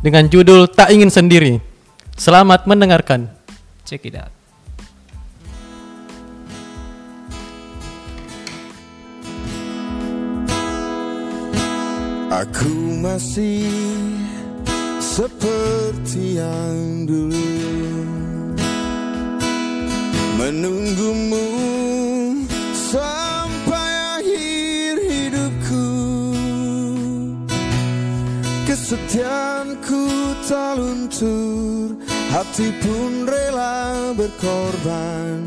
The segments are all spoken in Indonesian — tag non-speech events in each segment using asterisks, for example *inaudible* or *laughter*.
dengan judul Tak Ingin Sendiri. Selamat mendengarkan. Check it out. Aku masih seperti yang dulu Menunggumu Kesetiaanku tak luntur Hati pun rela berkorban.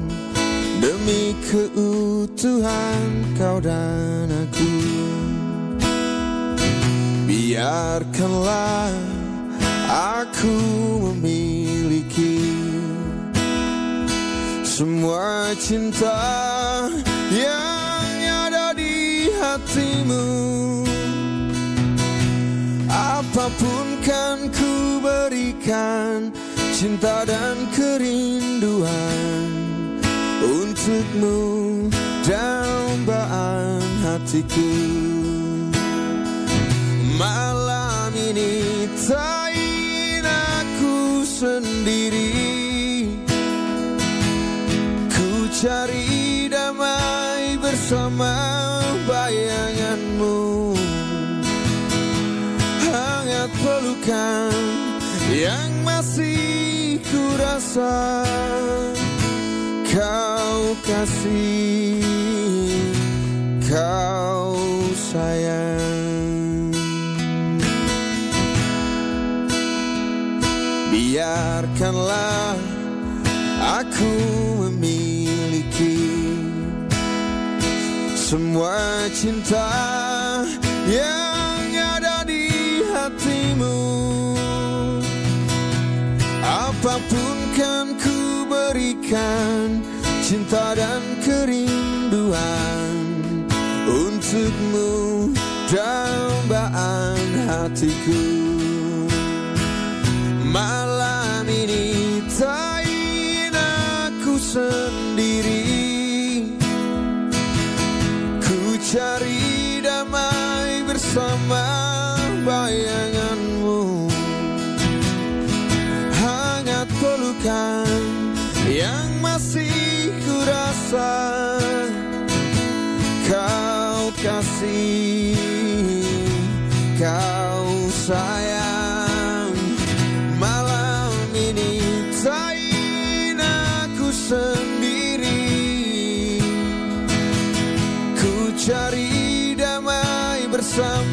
Demi keutuhan kau dan aku. Biarkanlah aku memiliki Semua cinta yang Apa pun kan ku berikan Cinta dan kerinduan Untukmu dambaan hatiku. Malam ini tak ingin aku sendiri. Ku cari damai bersama yang masih ku rasa Kau kasih, kau sayang. Biarkanlah aku memiliki Semua cinta yang Apa pun kan ku berikan Cinta dan kerinduan Untukmu dambaan hatiku. Malam ini tak ingin aku sendiri. Ku cari damai bersama Kau kasih, kau sayang. Malam ini tak ingin aku sendiri. Ku cari damai bersama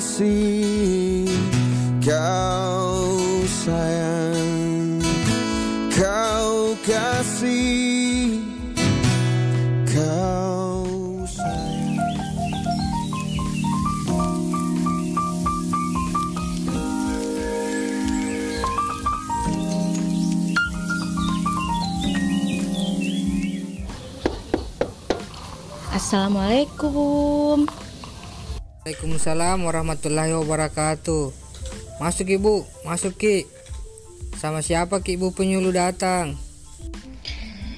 kasih, kau sayang Kau kasih, kau sayang Assalamualaikum. Waalaikumsalam warahmatullahi wabarakatuh. Masuk ibu, masuk ki. Sama siapa ki ibu penyuluh datang?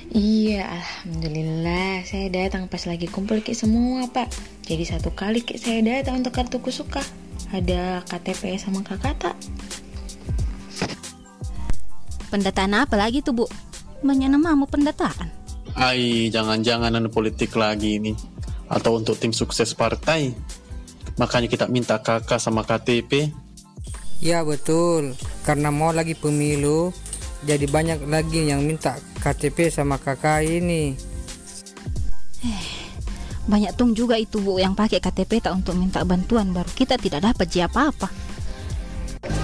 Iya, alhamdulillah saya datang pas lagi kumpul ki semua pak. Jadi satu kali ki saya datang untuk kartu kusuka. Ada KTP sama kakak Pendataan apa lagi tuh bu? Banyak namamu pendataan. Ai, jangan-jangan anu politik lagi ini. Atau untuk tim sukses partai. Makanya kita minta kakak sama KTP. Ya betul, karena mau lagi pemilu, jadi banyak lagi yang minta KTP sama kakak ini. Banyak tung juga itu bu yang pakai KTP tak untuk minta bantuan baru kita tidak dapat ji apa-apa.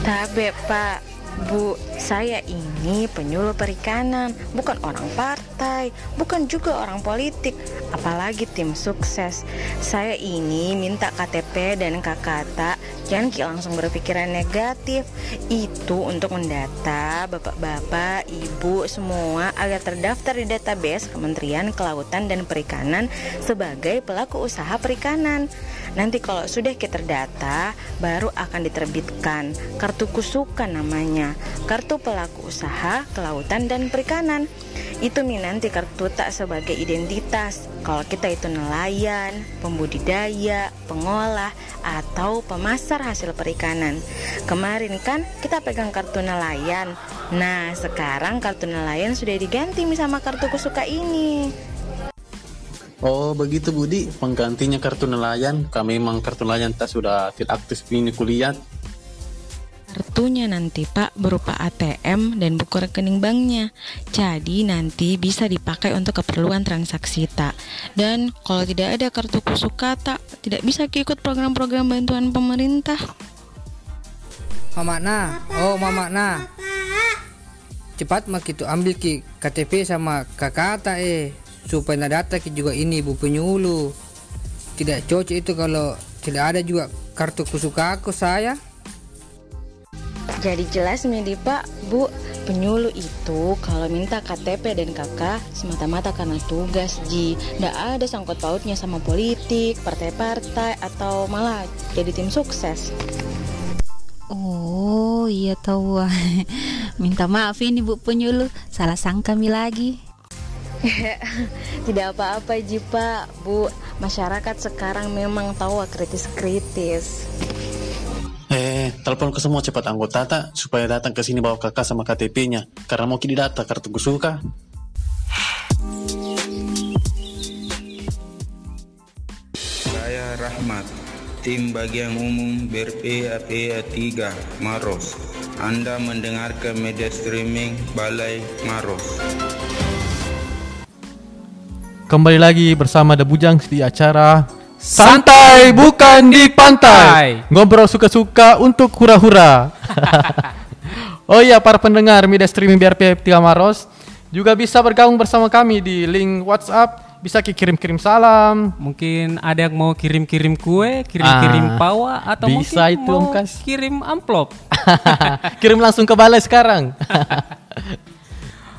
Tabe pak, bu, saya ini penyuluh perikanan, bukan orang partai, bukan juga orang politik, apalagi tim sukses. Saya ini minta KTP dan kakata, jangan ki langsung berpikiran negatif. Itu untuk mendata bapak-bapak, ibu semua agar terdaftar di database Kementerian Kelautan dan Perikanan sebagai pelaku usaha perikanan. Nanti kalau sudah kita terdata, baru akan diterbitkan kartu kusuka namanya, kartu pelaku usaha kelautan dan perikanan. Itu nanti kartu tak sebagai identitas. Kalau kita itu nelayan, pembudidaya, pengolah, atau pemasar hasil perikanan. Kemarin kan kita pegang kartu nelayan. Nah, sekarang kartu nelayan sudah diganti sama kartu kusuka ini. Oh begitu Budi, penggantinya kartu nelayan. Kami memang kartu nelayan tak sudah tidak aktif ini kuliah. Kartunya nanti Pak berupa ATM dan buku rekening banknya. Jadi nanti bisa dipakai untuk keperluan transaksi tak. Dan kalau tidak ada kartu kusuka tak, tidak bisa ikut program-program bantuan pemerintah. Mama na, oh mama na. Cepat mak itu ambil ki KTP sama kakak tak eh supaya nak data juga ini bu penyuluh. Tidak cocok itu kalau tidak ada juga kartu kusuka aku saya. Jadi jelas nih Pak, Bu, penyuluh itu kalau minta KTP dan KK semata-mata karena tugas Ji. Nggak ada sangkut pautnya sama politik, partai-partai, atau malah jadi tim sukses. Oh iya tahu. *laughs* Minta maaf ini Bu penyuluh, salah sangka mi lagi. *laughs* Tidak apa-apa Ji Pak, Bu. Masyarakat sekarang memang tahu kritis-kritis. Eh, telepon ke semua cepat anggota tak supaya datang ke sini bawa kakak sama KTP-nya. Karena mau kini data kartu kusuka. Saya Rahmat, tim bagian umum BRP APA 3 Maros. Anda mendengarkan media streaming Balai Maros. Kembali lagi bersama The Bujangs di acara Santai bukan di pantai. Ngobrol suka-suka untuk hura-hura. *laughs* Oh iya para pendengar media streaming BRP 3 Maros Juga bisa bergabung bersama kami di link WhatsApp. Bisa kirim-kirim salam. Mungkin ada yang mau kirim-kirim kue, kirim-kirim Ah, pawa atau bisa mungkin itu, mau Kas. kirim amplop. *laughs* Kirim langsung ke balai sekarang *laughs*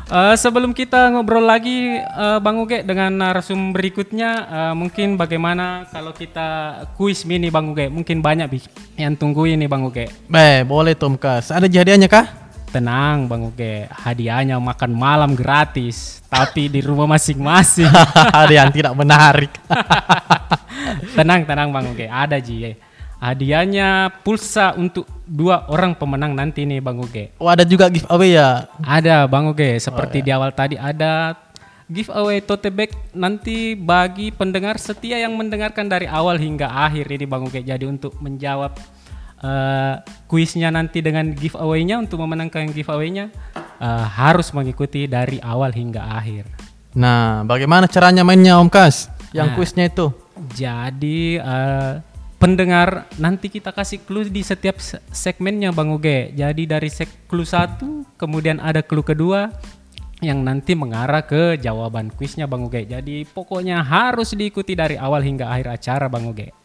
Eh, sebelum kita ngobrol lagi eh, Bang Uge dengan narasum berikutnya eh, mungkin bagaimana kalau kita kuis mini Bang Uge? Mungkin banyak yang tunggu ini Bang Uge. Eh boleh Tomkas Ada hadiahnya kah? tenang Bang Uge. Hadiahnya makan malam gratis tapi di rumah masing-masing. *laughs* Ada yang tidak menarik. *laughs* Tenang tenang Bang Uge. Ada Ji hadiahnya pulsa untuk dua orang pemenang nanti nih Bang Uge Oh ada juga giveaway ya Ada Bang Oge, seperti di awal tadi ada giveaway tote bag nanti bagi pendengar setia yang mendengarkan dari awal hingga akhir ini Bang Oge. Jadi untuk menjawab eh, kuisnya nanti dengan giveaway-nya untuk memenangkan giveaway-nya eh, harus mengikuti dari awal hingga akhir. Nah bagaimana caranya mainnya Om Kas? Yang Nah. kuisnya itu Jadi eh, pendengar nanti kita kasih clue di setiap se- segmennya Bang Uge. Jadi dari sek clue satu, kemudian ada clue kedua yang nanti mengarah ke jawaban kuisnya Bang Uge. Jadi pokoknya harus diikuti dari awal hingga akhir acara Bang Uge.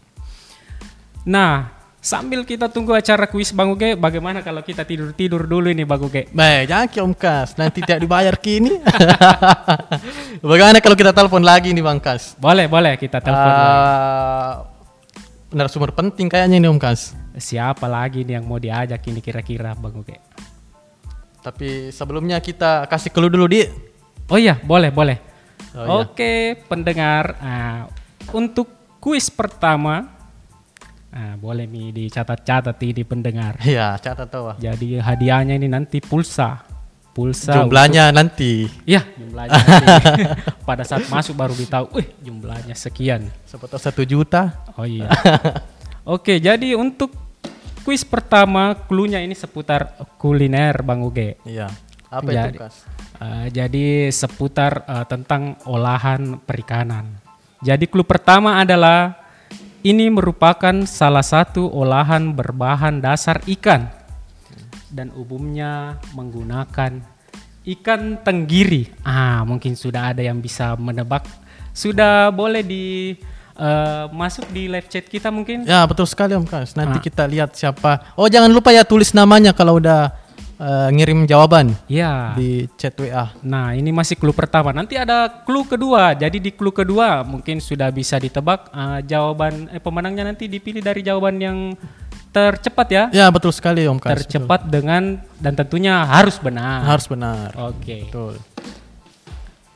Nah, sambil kita tunggu acara kuis Bang Uge, bagaimana kalau kita tidur-tidur dulu ini Bang Uge? Baik, jangan ki Om Kas, nanti tidak dibayar kini. *laughs* Bagaimana kalau kita telepon lagi nih Bang Kas? Boleh, boleh kita telepon lagi. Narasumber penting kayaknya ini Om Kas. Siapa lagi nih yang mau diajak ini kira-kira Bang Uge? Tapi sebelumnya kita kasih clue dulu di. Oh iya, boleh, boleh. Oh iya. Oke, pendengar. Nah, untuk kuis pertama, nah, boleh nih dicatat-catat ini pendengar. Ya, catat tahu. ah. Jadi hadiahnya ini nanti pulsa. Pulsa. Jumlahnya nanti. untuk- Iya, jumlahnya nanti. *laughs* Pada saat masuk baru ditahu, wih jumlahnya sekian. Siapa tahu satu juta. Oh iya. *laughs* Oke, jadi untuk kuis pertama, clue-nya ini seputar kuliner Bang Uge. Iya. Apa jadi, itu Kas? eh, jadi seputar eh, tentang olahan perikanan. Jadi clue pertama adalah ini merupakan salah satu olahan berbahan dasar ikan dan umumnya menggunakan ikan tenggiri. Ah, mungkin sudah ada yang bisa menebak. Sudah boleh di eh, masuk di live chat kita mungkin. Ya, betul sekali Om Kas. Nanti Ah. kita lihat siapa. Oh, jangan lupa ya tulis namanya kalau udah eh, ngirim jawaban Ya. di chat WA. Nah, ini masih clue pertama. Nanti ada clue kedua. Jadi di clue kedua mungkin sudah bisa ditebak eh, jawaban eh, pemenangnya nanti dipilih dari jawaban yang tercepat ya. Ya betul sekali Om Kas. tercepat dengan dan tentunya harus benar. Harus benar. Oke. Betul.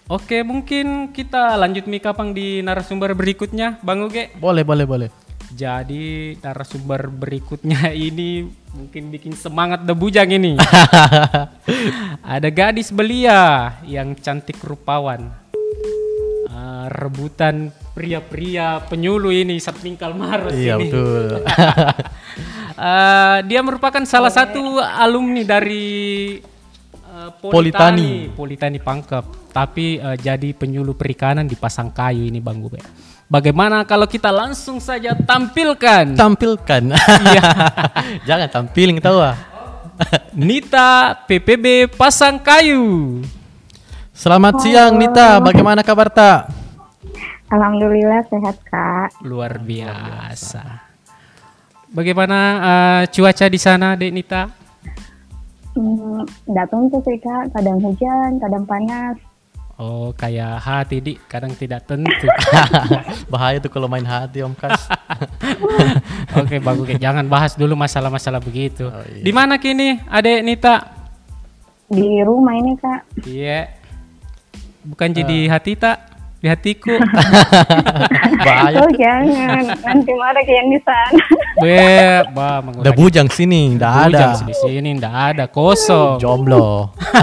Oke, mungkin kita lanjut Mikapang di narasumber berikutnya, Bang Uge. Boleh boleh boleh. Jadi narasumber berikutnya *laughs* ini mungkin bikin semangat debujang ini. *laughs* Ada gadis belia yang cantik rupawan. Ah, rebutan pria-pria penyuluh ini Satmingkal Maros Iya ini. betul. Ah, *laughs* dia merupakan salah satu alumni dari ah, Politani. Politani Pangkep, tapi ah, jadi penyuluh perikanan di Pasangkayu ini Bang Ube. Bagaimana kalau kita langsung saja tampilkan Tampilkan. Iya. *laughs* Jangan tampilin tahu ah. *laughs* Nita PPB Pasangkayu. Selamat siang Nita, bagaimana kabar tak? Alhamdulillah sehat kak. Luar biasa. Bagaimana ah, cuaca di sana, Dek Nita? Hmm, nggak tentu sih kak. Kadang hujan, kadang panas. Oh, kayak hati di kadang tidak tentu. *laughs* Bahaya tuh kalau main hati Om Kas. *laughs* Oke, bagus. Oke, Jangan bahas dulu masalah-masalah begitu. Oh, iya. Di mana kini, Adek Nita? Di rumah ini kak. Iya. Bukan jadi hati tak? Di hatiku. *laughs* Bahaya. Oh jangan. Nanti marah kayak yang di sana. Be, bah, mengurangi Udah bujang sini, ndak ada. bujang di sini ndak ada kosong. Jomblo. *laughs*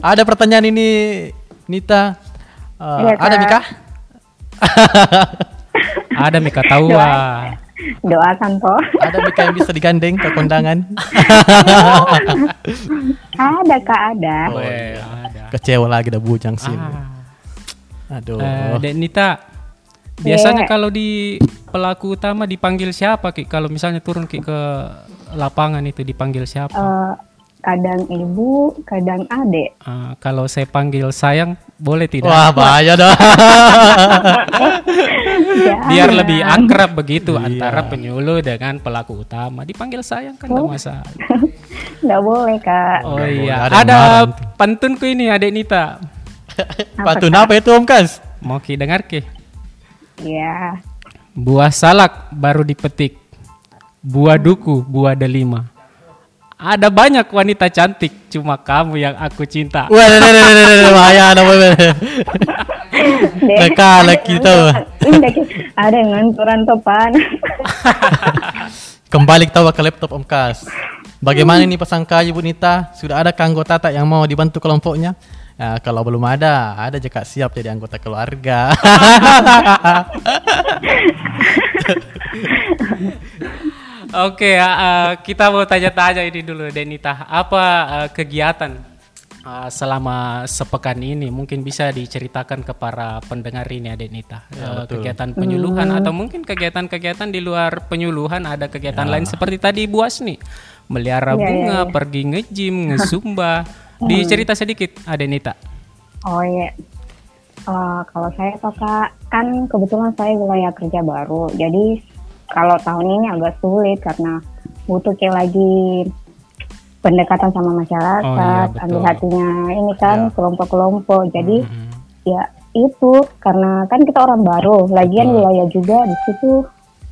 ada pertanyaan ini Nita. Eh, Iya, ada. Mika? *laughs* ada Mika Tawa. Doakan toh. Ada Mika yang bisa digandeng ke kondangan? ada kak ada. Oh, iya. Kecewa lagi udah bujang sini. Ah. Aduh. Eh, Dek Nita, biasanya Iya. kalau di pelaku utama dipanggil siapa Ki? Kalau misalnya turun Ki ke lapangan itu dipanggil siapa? Eh, kadang ibu, kadang adek. Ah, kalau saya panggil sayang, boleh tidak? Wah, bahaya dah. Biar Jangan. lebih akrab begitu Iya. antara penyuluh dengan pelaku utama. Dipanggil sayang kan nggak masalah. *laughs* Nggak boleh kak. Oh boleh, iya, ada yang ada pantunku ini Adek Nita. Pantun apa itu Om Kas? Mau Ki dengar Ki? Iya. Buah salak baru dipetik. Buah duku, buah delima. Ada banyak wanita cantik, cuma kamu yang aku cinta. Wah, bahaya Neka lagi gitu. Ini ada yang nganturan topan. Kembali kita ke laptop Om Kas. Bagaimana nih pasangka Ibu Nita? Sudah ada anggota tak yang mau dibantu kelompoknya? Ya, kalau belum ada, ada jika siap jadi anggota keluarga. *laughs* Oke, uh, kita mau tanya-tanya ini dulu, Denita. Apa uh, kegiatan uh, selama sepekan ini? Mungkin bisa diceritakan ke para pendengar ini, Denita. Uh, kegiatan penyuluhan atau mungkin kegiatan-kegiatan di luar penyuluhan ada kegiatan lain seperti tadi Bu Asni, melihara Iya, bunga, iya, iya. pergi nge-gym, *laughs* nge-zumba. Dicerita sedikit, Denita. Oh iya. Eh, kalau saya toh kak, kan kebetulan saya wilayah kerja baru. Jadi kalau tahun ini agak sulit karena butuh kayak lagi pendekatan sama masyarakat, Oh iya, betul. ambil hatinya ini kan Ya. kelompok-kelompok. Jadi Mhm. ya itu karena kan kita orang baru, lagian Betul. wilayah juga di situ.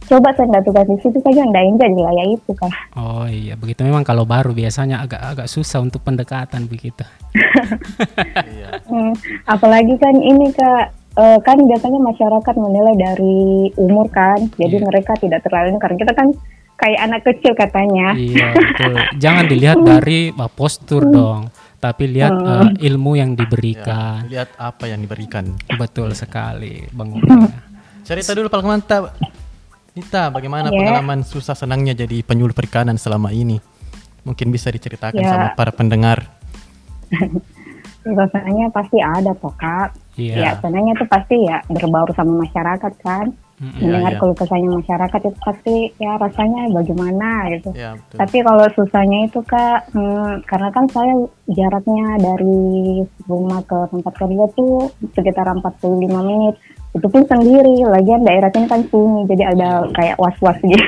Coba saya nggak tugas di situ saja nggak enjoy di wilayah itu kan. Oh iya, begitu memang kalau baru biasanya agak agak susah untuk pendekatan begitu. Hmm, *laughs* apalagi kan ini kak eh, kan biasanya masyarakat menilai dari umur kan, jadi Iya. mereka tidak terlalu karena kita kan kayak anak kecil katanya. Iya *laughs* betul. Jangan dilihat dari uh, postur dong, tapi lihat uh, ilmu yang diberikan. Lihat apa yang diberikan. Betul sekali, Bang Uga. Cerita dulu paling mantap. Nita, bagaimana Ya. pengalaman susah senangnya jadi penyuluh perikanan selama ini? Mungkin bisa diceritakan Ya. sama para pendengar. *laughs* Rasanya pasti ada kak. Iya. Ya, senangnya itu pasti ya berbaur sama masyarakat kan. Mm-mm. Mendengar iya. keluh kesahnya masyarakat itu pasti ya rasanya bagaimana gitu. Ya, betul. Tapi kalau susahnya itu kak, hmm, karena kan saya jaraknya dari rumah ke tempat kerja tuh sekitar 45 menit. Itu pun sendiri, lagian daerah sini kan sunyi, jadi ada kayak was-was gitu.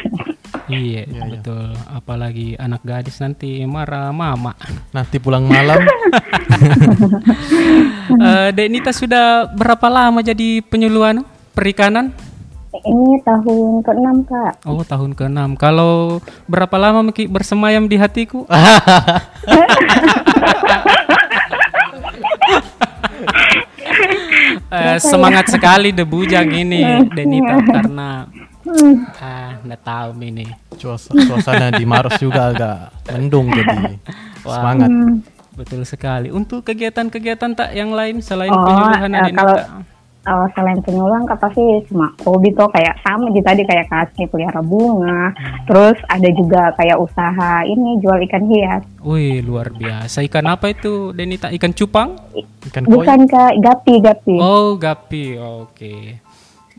Iya, Iya, iya. betul. Apalagi anak gadis nanti marah mama. Nanti pulang malam *laughs* Eh, Dek Nita sudah berapa lama jadi penyuluh anu, perikanan? Ini tahun ke-6 kak. Oh, tahun ke-6. Kalau berapa lama Miki bersemayam di hatiku? *laughs* *laughs* Eh, semangat sekali The Bujang *laughs* ini, Denita karena ah, nggak tahu ini. Suas- suasana di Maros juga agak mendung jadi *laughs* Wah. semangat. Betul sekali. Untuk kegiatan-kegiatan tak yang lain selain Oh, penyuluhan eh, Denita? kalau Oh, selain penyuluhan kak pasti cuma hobi tuh kayak sama di tadi kayak kasih pelihara bunga. Terus ada juga kayak usaha ini jual ikan hias. Wih, luar biasa. Ikan apa itu, Denita? Ikan cupang? Ikan koi. Bukan kak gapi gapi. Oh, gapi. Oke.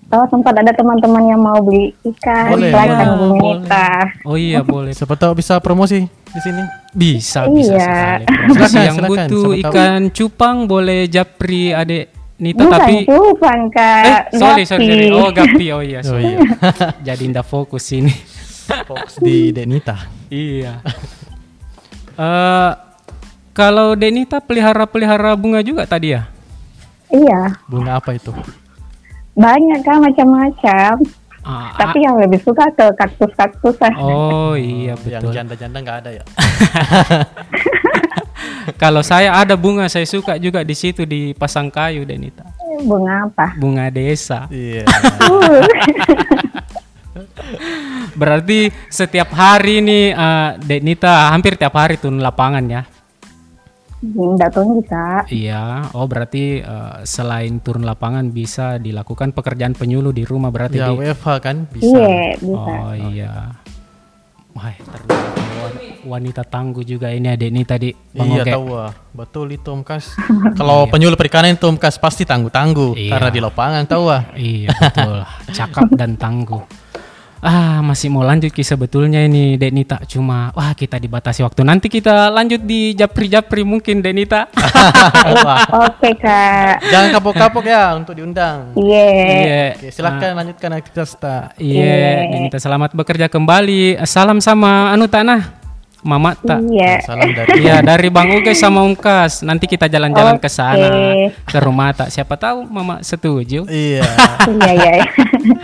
Oh sempat ada teman-teman yang mau beli ikan, Boleh, selain boleh. ikan. Oh iya, *laughs* boleh. Siapa tahu bisa promosi di sini. Bisa, bisa Iya. sekali. *laughs* Silakan, yang silakan. butuh tahu. ikan cupang boleh japri adek Nita Bukan tapi cupang eh kak. sorry sorry, sorry. gapi. oh gapi oh iya *laughs* Oh sorry. iya. *laughs* jadi ndak fokus ini *laughs* Fokus di Denita. iya Eh kalau Denita pelihara pelihara bunga juga tadi ya Iya, Bunga apa itu? banyak kak macam-macam. Ah, Tapi yang lebih suka ke kaktus-kaktus lah. oh iya Yang betul janda-janda nggak ada ya? *laughs* kalau saya ada bunga saya suka juga di situ di pasang kayu Denita Bunga apa? bunga desa Iya. Uh, *laughs* Berarti setiap hari nih eh, Denita hampir tiap hari turun lapangan ya. Enggak tahu bisa. Iya. Oh berarti eh, selain turun lapangan bisa dilakukan pekerjaan penyuluh di rumah berarti Ya di. WFH kan bisa. Iya, bisa. Oh iya. Wah, ternyata wanita tangguh juga ini adik ini tadi. Bang iya tahu ah. betul itu Om Kas. Kalau penyuluh perikanan itu Om Kas pasti tangguh-tangguh Iya. karena di lapangan tahu ah. Iya betul, cakap dan tangguh. Ah masih mau lanjut kisah sebetulnya ini Denita cuma wah kita dibatasi waktu nanti kita lanjut di japri-japri mungkin Denita. *laughs* Oke kak. Jangan kapok-kapok ya untuk diundang. Iya. Iya. Oke, silakan lanjutkan aktivitas tak. Iya, Denita selamat bekerja kembali. Salam sama anu tanah. Mama tak. Iya. Salam dari Iya dari Bang Uge sama Om Kas. Nanti kita jalan-jalan ke sana ke rumah tak. Siapa tahu Mama setuju. Iya. Iya iya.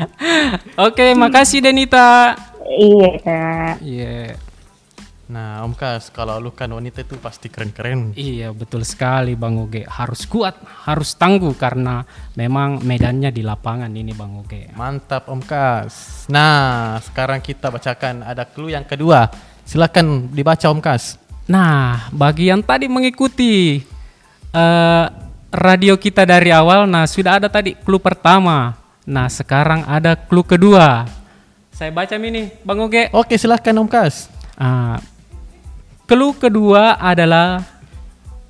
*laughs* Oke, makasih Denita. Iya kak. Iya. Nah, Om Kas, kalau lu kan wanita itu pasti keren-keren. Iya betul sekali Bang Uge harus kuat harus tangguh karena memang medannya di lapangan ini Bang Uge. Mantap Om Kas. Nah, sekarang kita bacakan ada clue yang kedua. Silakan dibaca Om Kas. Nah bagi yang tadi mengikuti eh, radio kita dari awal, nah sudah ada tadi clue pertama. Nah sekarang ada clue kedua. Saya baca ini Bang Uge. Oke, silakan Om Kas. Ah, clue kedua adalah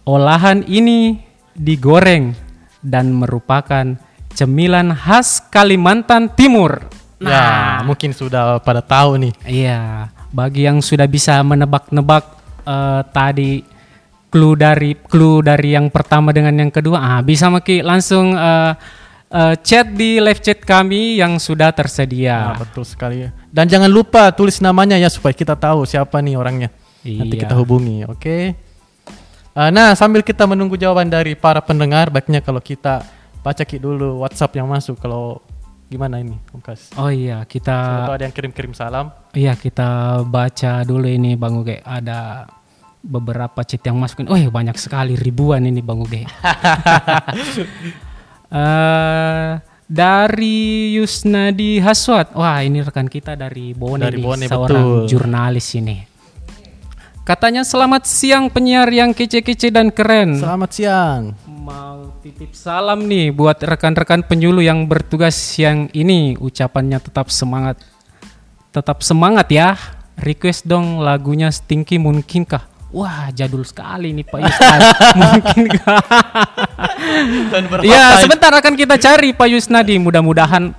olahan ini digoreng dan merupakan cemilan khas Kalimantan Timur. Ya, mungkin sudah pada tahu nih. Iya, bagi yang sudah bisa menebak-nebak eh, tadi clue dari clue dari yang pertama dengan yang kedua, ah bisa Maki langsung eh, eh, chat di live chat kami yang sudah tersedia. Nah, betul sekali. Dan jangan lupa tulis namanya ya supaya kita tahu siapa nih orangnya. Nanti Iya. kita hubungi, oke? Uh, nah, sambil kita menunggu jawaban dari para pendengar, baiknya kalau kita baca dulu WhatsApp yang masuk. Kalau gimana ini, Om Kas? Oh iya, kita ada yang kirim-kirim salam. Iya kita baca dulu ini Bang Uge ada beberapa chat yang masukin. Oh banyak sekali ribuan ini Bang Uge. *laughs* Eh, dari Yusnadi Haswat. Wah ini rekan kita dari Bone, Dari nih, Bone, seorang betul. jurnalis ini. Katanya selamat siang penyiar yang kece-kece dan keren. Selamat siang. Mau titip salam nih buat rekan-rekan penyuluh yang bertugas siang ini. Ucapannya tetap semangat. Tetap semangat ya. Request dong lagunya Stinky mungkinkah? Wah, jadul sekali nih Pak Yusnadi. *laughs* mungkinkah? ya, sebentar akan kita cari Pak Yusnadi. Mudah-mudahan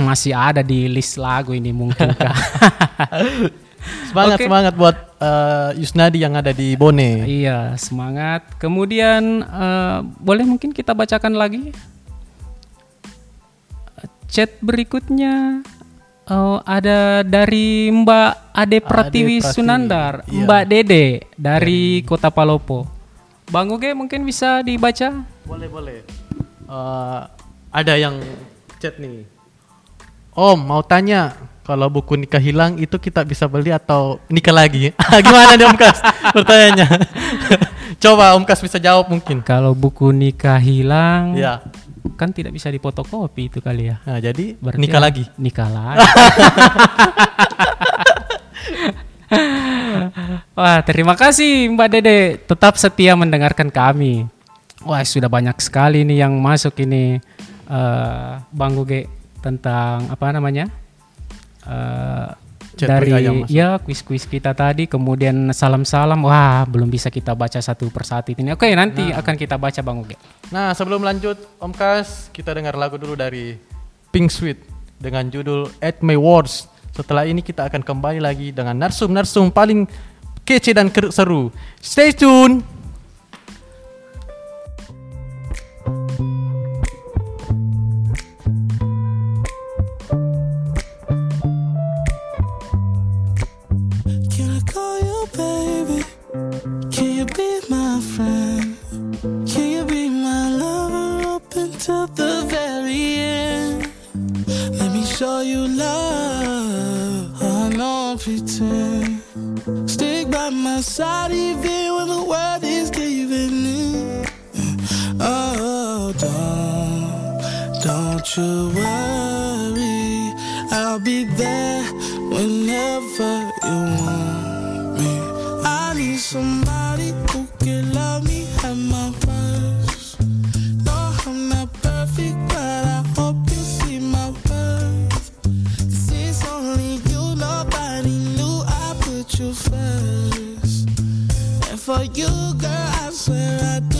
masih ada di list lagu ini mungkinkah. *laughs* Semangat Oke. semangat buat uh, Yusnadi yang ada di Bone. Iya, semangat. Kemudian eh, boleh mungkin kita bacakan lagi chat berikutnya. Oh, ada dari Mbak Ade Pratiwi Pratiwi, Sunandar, iya. Mbak Dede dari Kota Palopo. Bang Uge mungkin bisa dibaca? Boleh boleh. Eh, ada yang chat nih. Om mau tanya kalau buku nikah hilang itu kita bisa beli atau nikah lagi? *laughs* Gimana nih Om Kas? Pertanyaannya. *laughs* Coba Om Kas bisa jawab mungkin. Kalau buku nikah hilang, Ya. kan tidak bisa dipotokopi itu kali ya. Nah, jadi Berarti nikah ya- lagi. Nikah lagi. *laughs* Wah, terima kasih Mbak Dede. Tetap setia mendengarkan kami. Wah, sudah banyak sekali nih yang masuk ini eh Bang Guge tentang apa namanya? Chat dari masuk. ya kuis-kuis kita tadi, kemudian salam-salam. Wah, belum bisa kita baca satu persatu ini. Oke, nanti akan kita baca Bang Guge. Nah, sebelum lanjut Om Kas, kita dengar lagu dulu dari Pink Sweet dengan judul At My Words. Setelah ini kita akan kembali lagi dengan narsum-narsum paling kece dan seru. Stay tune. Baby? Can you be my friend? Can you be my lover up until the very end? Let me show you love. I don't pretend. Stick by my side even when the world is giving in. Oh, don't, don't you worry. I'll be there whenever you want somebody who can love me at my worst. No, I'm not perfect, but I hope you see my worth. Is only you, nobody knew I put you first. And for you, girl, I swear I do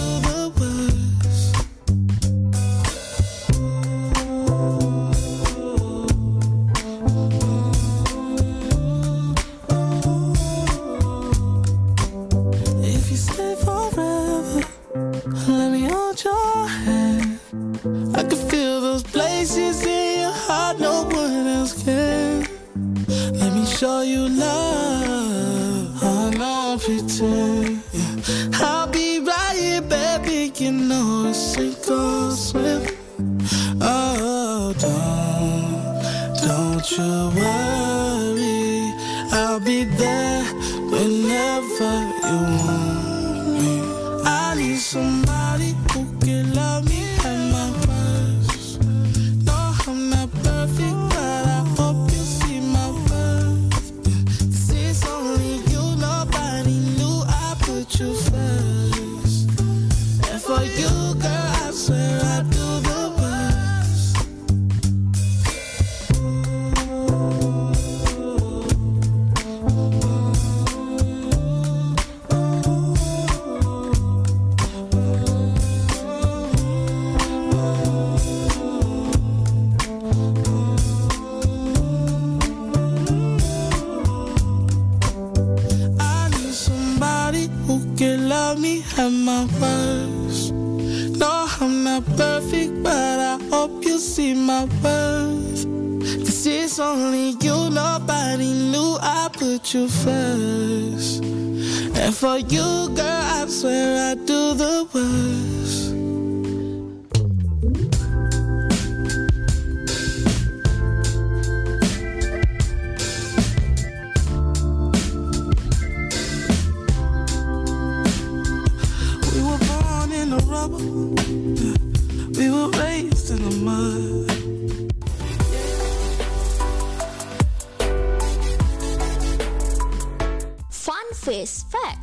Face Fact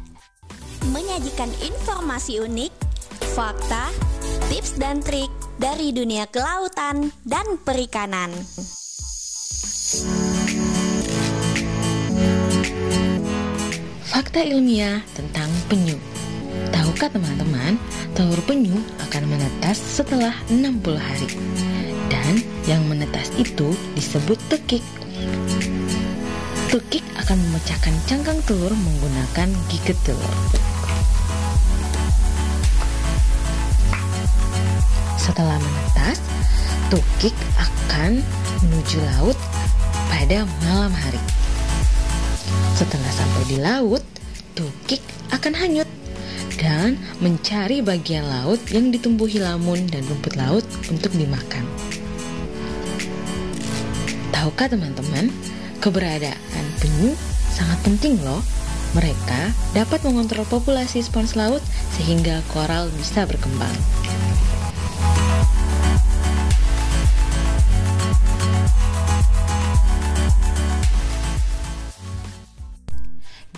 menyajikan informasi unik, fakta, tips dan trik dari dunia kelautan dan perikanan. Fakta ilmiah tentang penyu. Tahukah teman-teman, telur penyu akan menetas setelah 60 hari. Dan yang menetas itu disebut tekik. Tekik akan memecahkan cangkang telur menggunakan gigit telur. Setelah menetas, tukik akan menuju laut pada malam hari. Setelah sampai di laut, tukik akan hanyut dan mencari bagian laut yang ditumbuhi lamun dan rumput laut untuk dimakan. Tahukah teman-teman, keberadaan penyu sangat penting loh. Mereka dapat mengontrol populasi spons laut sehingga koral bisa berkembang.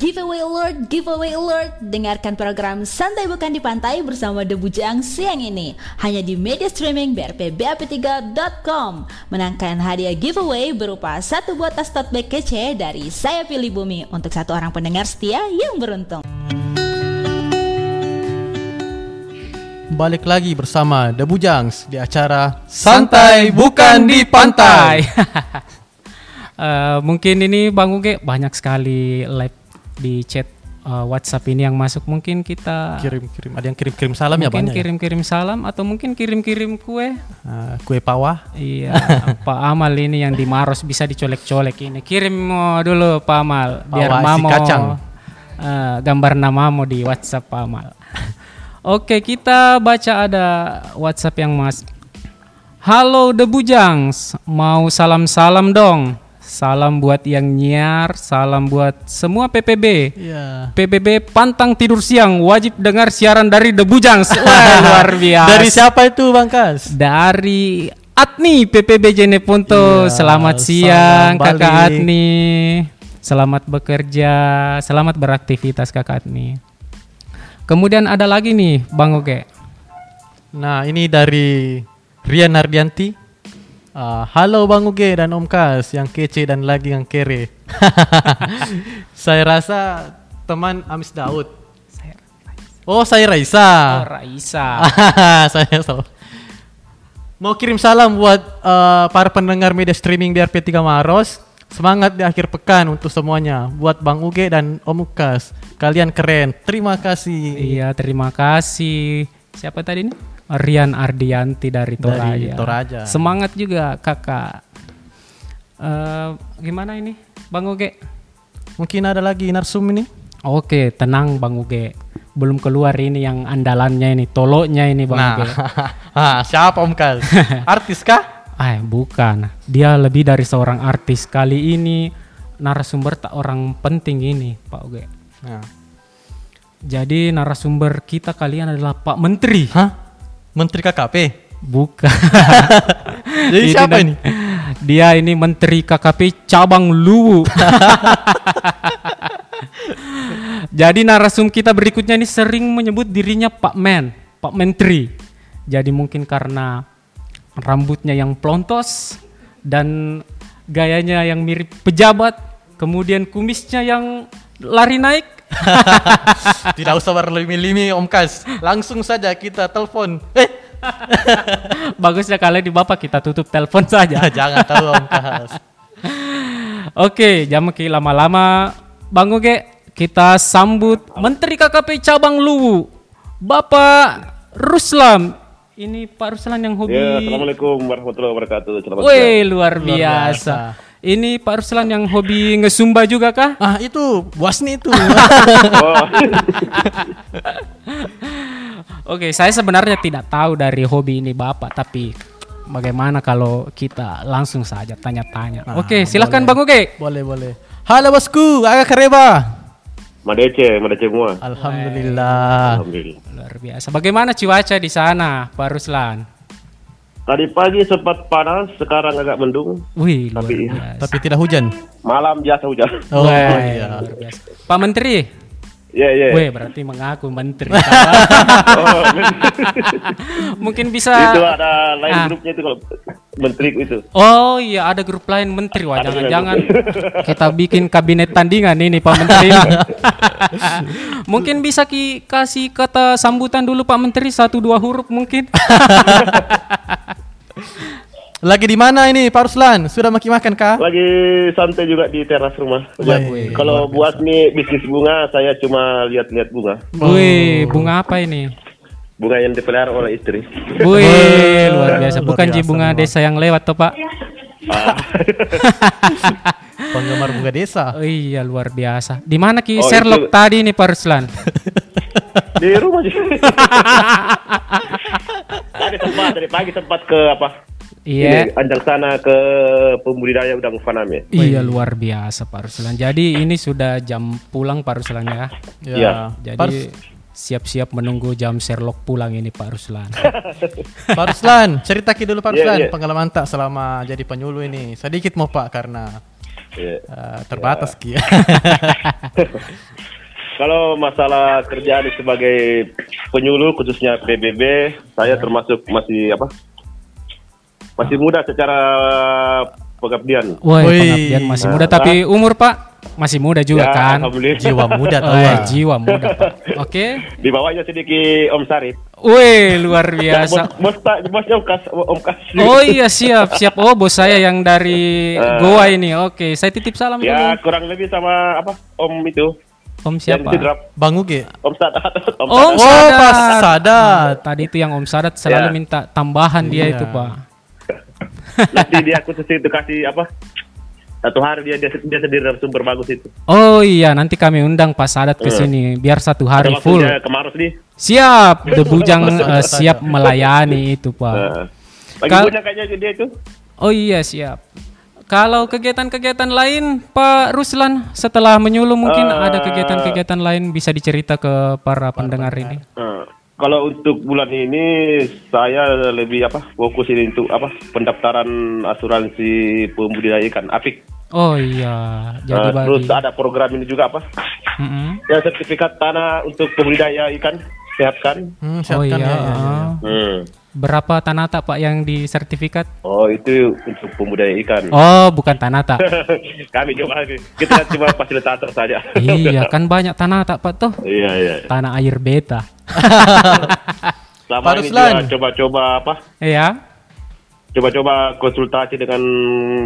Giveaway alert, giveaway alert. Dengarkan program Santai Bukan di Pantai bersama The Bujang siang ini hanya di media streaming brpbap3.com. Menangkan hadiah giveaway berupa satu buah tas tote bag kece dari Saya Pilih Bumi untuk satu orang pendengar setia yang beruntung. Balik lagi bersama The Bujangs di acara Santai bukan di pantai. *laughs* Eh, mungkin ini Bang Uge banyak sekali live di chat eh, WhatsApp ini yang masuk. Mungkin kita kirim-kirim ada yang kirim-kirim salam ya mungkin banyak. ya? kirim-kirim salam atau mungkin kirim-kirim kue. Ah, kue pawah. Iya, *laughs* Pak Amal ini yang di Maros bisa dicolek-colek ini. Kirim dulu Pak Amal biar Bawa isi Mamo kacang. eh, gambar namamu di WhatsApp Pak Amal. *laughs* Oke, kita baca ada WhatsApp yang Mas. Halo The Bujangs, mau salam-salam dong. Salam buat yang nyiar, salam buat semua PPB. Iya. PPB pantang tidur siang, wajib dengar siaran dari The Bujangs. Wah, *laughs* luar biasa. Dari siapa itu Bang Kas? Dari Atni PPB Jeneponto. Iya, Selamat salam siang Kakak balik. Atni. Selamat bekerja, selamat beraktivitas Kakak Atni. Kemudian ada lagi nih Bang Oge. Nah, ini dari Rian Nardianti. Ah, halo Bang Uge dan Om Kas yang kece dan lagi yang kere. *laughs* saya rasa teman Amis Daud. Oh, saya Raisa. Oh, Raisa. *laughs* saya tahu. Mau kirim salam buat eh, para pendengar media streaming BRP 3 Maros. Semangat di akhir pekan untuk semuanya. Buat Bang Uge dan Om Ukas. Kalian keren. Terima kasih. Iya, terima kasih. Siapa tadi nih? Rian Ardianti dari Toraja. Dari Toraja. Semangat juga Kakak. Eh, gimana ini? Bang Oge? Mungkin ada lagi narsum ini. Oke, tenang Bang Uge. Belum keluar ini yang andalannya ini, toloknya ini Bang Nah, Uge. *laughs* ah, siapa Om Kas? *laughs* Artis kah? Ah, bukan. Dia lebih dari seorang artis. Kali ini narasumber tak orang penting ini, Pak Uge. Nah. Jadi narasumber kita kalian adalah Pak Menteri. Hah? Menteri KKP? Bukan. *laughs* Jadi siapa ini? Dia ini Menteri KKP cabang Luwu. *laughs* Jadi narasum kita berikutnya ini sering menyebut dirinya Pak Men, Pak Menteri. Jadi mungkin karena rambutnya yang plontos dan gayanya yang mirip pejabat, kemudian kumisnya yang lari naik. *laughs* Tidak usah berlimi-limi Om Kas. Langsung saja kita telepon. Eh, *laughs* Bagusnya kalian di Bapak kita tutup telepon saja. *laughs* jangan tahu Om Kas. Oke, jangan ki lama-lama. Bang Uge, kita sambut Menteri KKP Cabang Luwu, Bapak Ruslam. Ini Pak Ruslan yang hobi. Ya, Assalamualaikum warahmatullahi wabarakatuh. Selamat Wih, siang. luar biasa. Ini Pak Ruslan yang hobi ngesumba juga kah? Ah, itu Wasni itu. *laughs* Oh, Oke, saya sebenarnya tidak tahu dari hobi ini Bapak, tapi bagaimana kalau kita langsung saja tanya-tanya. Ah, Oke, silahkan Bang Uge. boleh, boleh. Halo bosku, agak kereba. Madece, Madece semua. Alhamdulillah. Alhamdulillah. Luar biasa. Bagaimana cuaca di sana, Pak Ruslan? Tadi pagi sempat panas, sekarang agak mendung. Wih, luar Tapi- biasa. Tapi tidak hujan. Malam biasa hujan. *laughs* Oh Wah, iya. luar biasa. Pak Menteri, Ya, ya. Weh, berarti mengaku menteri. Oh, *laughs* Mungkin bisa. itu ada lain Ah. grupnya itu kalau menteri itu. Oh iya, ada grup lain menteri. Wah, jangan-jangan *laughs* kita bikin kabinet tandingan ini Pak Menteri. mungkin bisa ki kasih kata sambutan dulu Pak Menteri satu dua huruf mungkin. Lagi di mana ini Pak Ruslan? Sudah makin makan kah? Lagi santai juga di teras rumah. Wih, kalau buat nih bisnis bunga, saya cuma lihat-lihat bunga. Wih, bunga apa ini? Bunga yang dipelihara oleh istri. Wih, luar biasa. Bukan ji biasa bunga desa yang lewat toh Pak. Ah. *laughs* Penggemar bunga desa. Oh iya luar biasa. Di mana Ki Oh, Sherlock itu- tadi nih Pak Ruslan? Di rumah sih. *laughs* Tadi sempat dari pagi sempat ke apa? Iya. Ini, Anjang sana ke pembudidaya udang faname. Iya luar biasa Pak Ruslan. Jadi ini sudah jam pulang Pak Ruslan ya. Iya. Jadi Pars- siap-siap menunggu jam Sherlock pulang ini Pak Ruslan. *laughs* Pak Ruslan, cerita ki dulu Pak Iya, Ruslan iya. pengalaman tak selama jadi penyuluh ini. Sedikit mau Pak karena Iya. eh, terbatas ki. *laughs* Kalau masalah kerjaan sebagai penyuluh khususnya PBB, saya termasuk masih apa? Masih muda secara pengabdian. Woi, pengabdian masih muda tapi umur Pak masih muda juga Ya, kan. Jiwa muda tuh. Oh, Pak. jiwa muda Pak. Oke. Di bawahnya sedikit Om Sarip. Woi, luar biasa. *laughs* Bos, bos, tak- bosnya Om Kas, Om Kas. Oh iya siap siap. Oh bos saya yang dari Eh. Goa ini. Oke, saya titip salam Ya dulu. kurang lebih sama apa? Om itu. Om siapa? Bang Uge. Om Sadat. *laughs* Om Om Sadat. Oh, Sadat. Pak Sadat. Tadi itu yang Om Sadat selalu Ya. minta tambahan dia Iya. itu Pak. *laughs* Nanti dia khusus itu kasih apa? Satu hari dia dia, dia sendiri sumber bagus itu. Oh iya, nanti kami undang Pak Sadat ke Eh. sini biar satu hari Ada full. waktunya ke Maros nih. Siap, *laughs* The Bujang eh, siap melayani itu Pak. Eh, Lagi Kal- kayaknya dia itu. Oh iya siap. Kalau kegiatan-kegiatan lain Pak Ruslan setelah menyuluh mungkin Eh, ada kegiatan-kegiatan lain bisa dicerita ke para pendengar ini. Eh, kalau untuk bulan ini saya lebih apa? Fokus ini untuk apa? Pendaftaran asuransi pembudidaya ikan apik. Oh iya, jadi bagi. terus ada program ini juga apa? Mm-mm. Ya sertifikat tanah untuk pembudidaya ikan sehatkan. Hmm, Oh siapkan iya. ya, ya, ya. Hmm. Berapa tanata Pak yang disertifikat? Oh itu untuk pembudidaya ikan. Oh, bukan tanata. *laughs* Kami coba kita cuma fasilitator saja. iya, kan banyak tanata Pak tuh. Iya iya. Tanah air beta. *laughs* Selama Pak ini Ruslan. coba-coba apa? Iya. Coba-coba konsultasi dengan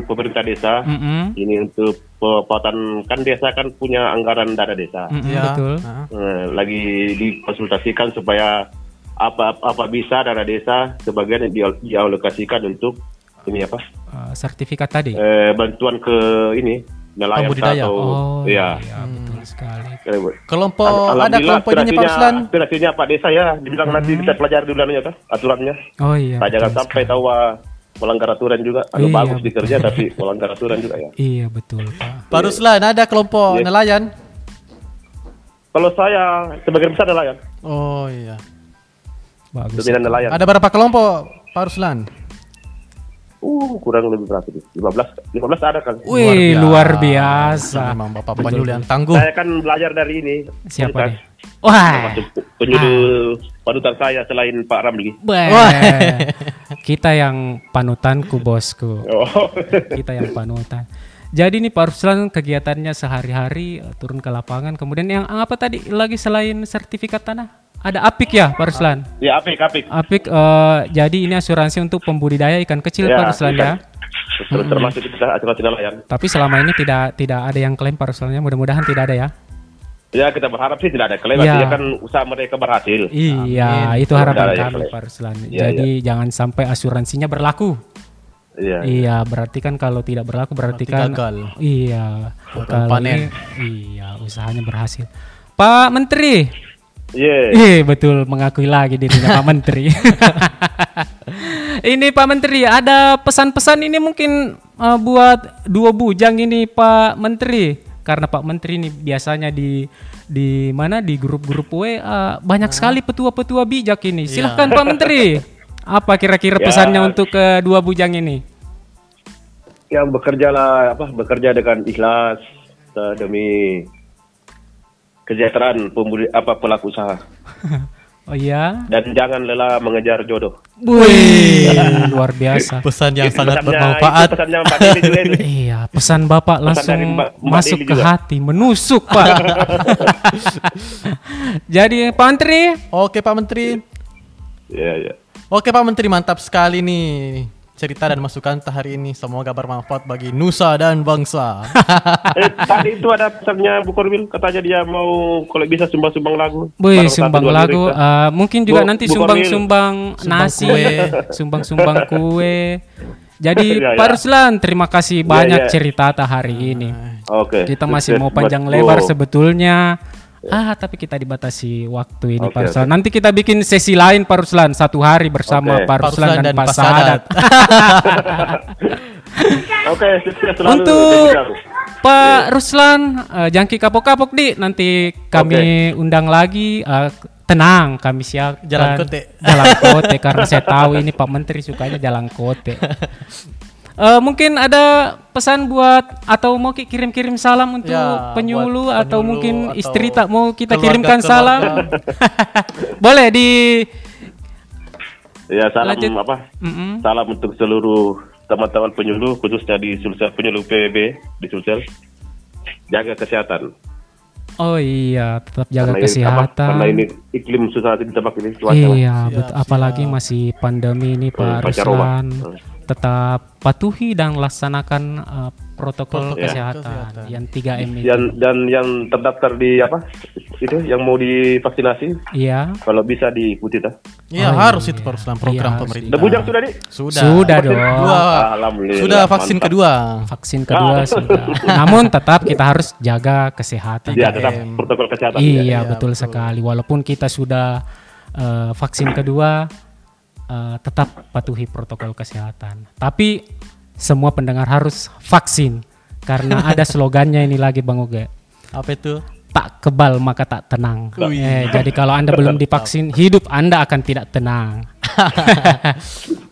pemerintah desa. Mm-mm. Ini untuk perawatan kan desa kan punya anggaran dana desa. Mm-mm, Ya. Betul. Nah. Lagi dikonsultasikan supaya apa apa bisa dana desa sebagian dia- dialokasikan untuk ini apa Eh, sertifikat tadi. eh, bantuan ke ini nelayan atau Oh iya. iya, betul sekali. Kelompok Al- ada kelompok ini Pak Ruslan. aspirasinya Pak Desa ya, dibilang nanti kita pelajari dulu tuh, aturannya. Oh iya. Nah, jangan sampai tahu ah, melanggar aturan juga. Anu Iya, bagus betul. dikerja tapi melanggar aturan juga ya. Iya betul Pak. Pak Ruslan ada kelompok Iya. nelayan. Kalau saya sebagian besar nelayan, Oh iya. Bagus. dominan nelayan. Ada berapa kelompok Pak Ruslan? Uh, kurang lebih berapa tuh? 15 15 ada kan. Wih, luar biasa. Memang Bapak penyuluh yang tangguh. Saya kan belajar dari ini. Siapa nih? Wah. Termasuk penyuluh panutan saya selain Pak Ramli. Wah. *laughs* Kita yang panutanku bosku. Oh. Kita yang panutan. Jadi nih Pak Ruslan kegiatannya sehari-hari eh, turun ke lapangan. Kemudian yang apa tadi lagi selain sertifikat tanah? Ada apik ya Pak Ruslan? ya, apik, apik. Apik eh, jadi ini asuransi untuk pembudidaya ikan kecil Ya, Pak Ruslan ikan. ya. Terus termasuk kita asuransi nelayan. Tapi selama ini tidak tidak ada yang klaim Pak Ruslannya. Mudah-mudahan tidak ada ya. Ya kita berharap sih tidak ada klaim, Ya. artinya kan usaha mereka berhasil. Iya, itu harapan kami. Pak Ruslan. Iya, Jadi jangan sampai asuransinya berlaku. Iya. Iya, berarti kan kalau tidak berlaku berarti, Berarti kan gagal. Iya. Gagal Kalau panen. ini iya, usahanya berhasil. Pak Menteri. Iya. Iya, betul mengakui lagi dirinya Pak Menteri. *laughs* ini Pak Menteri, ada pesan-pesan ini mungkin uh, buat dua bujang ini Pak Menteri. Karena Pak Menteri ini biasanya di di mana di grup-grup WA banyak sekali petua-petua bijak ini. Silahkan Pak Menteri. Apa kira-kira *laughs* Ya. pesannya untuk kedua bujang ini? yang bekerja lah apa bekerja dengan ikhlas eh, demi kesejahteraan pembudi apa pelaku usaha *laughs* Oh iya. dan jangan lelah mengejar jodoh. Wih, *laughs* luar biasa. Pesan yang sangat pesannya- bermanfaat. pesannya Mbak juga itu. *laughs* Iya, pesan Bapak langsung Mbak- Mbak masuk ke juga. hati, menusuk, Pak. Jadi, Pak Menteri, Oke Pak Menteri. Iya iya. Oke Pak Menteri mantap sekali nih cerita dan masukan hari ini. Semoga bermanfaat bagi nusa dan bangsa. *laughs* Eh, tadi itu ada pesannya Bu Korwil katanya dia mau kalau bisa sumbang-sumbang lagu. Satu, sumbang lagu, eh, mungkin juga Bu- nanti sumbang-sumbang Sumbang nasi, *laughs* sumbang-sumbang kue. Jadi *laughs* Ya, ya. Pak Ruslan, terima kasih Ya, banyak ya. cerita ta hari ini. Oke. Kita masih mau panjang lebar sebetulnya. Ah, tapi kita dibatasi waktu ini Oke, Pak Ruslan. oke. Nanti kita bikin sesi lain Pak Ruslan satu hari bersama Oke. Pak Ruslan dan, Pak Sadat. *laughs* Oke, selalu. Untuk. Pak Ruslan, eh, jangki kapok-kapok di nanti kami undang lagi. Eh, tenang, kami siapkan Jalan kote. Jalan kote karena saya tahu ini Pak Menteri sukanya jalan kote. *laughs* Eh, mungkin ada pesan buat atau mau ki- kirim-kirim salam untuk Ya, penyuluh buat atau mungkin atau istri tak mau kita keluarga- kirimkan salam? *laughs* Boleh di Ya salam Lanjut. apa? Mm-mm. Salam untuk seluruh teman-teman penyuluh khususnya di Sulsel penyuluh PBB di Sulsel. Jaga kesehatan. Oh iya, tetap jaga Karena ini- apa, kesehatan. karena ini iklim susah di tempat ini cuaca. Iya, bet- apalagi masih pandemi ini Pak. Ruslan. Tetap patuhi dan laksanakan uh, protokol Protokol kesehatan yang 3M itu. Yang dan yang terdaftar di apa? Itu yang mau divaksinasi. Iya. Kalau bisa diikuti dah. Iya Oh, harus iya. itu Ruslan program Iya, pemerintah. Udah bujang sudah nih? Sudah. Sudah Vaksin dong. Kedua. Alhamdulillah, Sudah vaksin mantap. kedua. Vaksin kedua sudah. Namun tetap kita harus jaga kesehatan. Ya, tetap protokol kesehatan. Iya, betul, sekali. Walaupun kita sudah eh, vaksin kedua, eh, tetap patuhi protokol kesehatan. Tapi semua pendengar harus vaksin karena *laughs* ada slogannya ini lagi Bang Oge. Apa itu? Tak kebal maka tak tenang. Eh, jadi kalau anda belum divaksin, hidup anda akan tidak tenang. *laughs*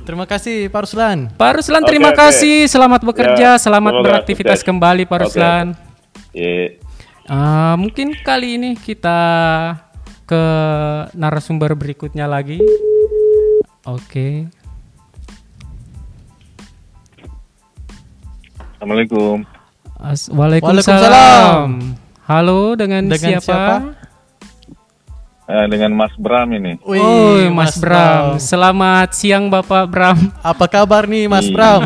Terima kasih Pak Ruslan. Pak Ruslan, terima oke. kasih. Selamat bekerja, Ya, selamat semoga beraktivitas sukses. kembali, Pak. Ruslan. Iya. Eh, mungkin kali ini kita ke narasumber berikutnya lagi. Oke. Assalamualaikum. As- Waalaikumsalam. Waalaikumsalam. Halo, dengan, Dengan siapa? siapa? Eh, dengan Mas Bram ini. Wih, Oh, Mas, Bram. Selamat siang Bapak Bram. Apa kabar nih Mas Iya. Bram?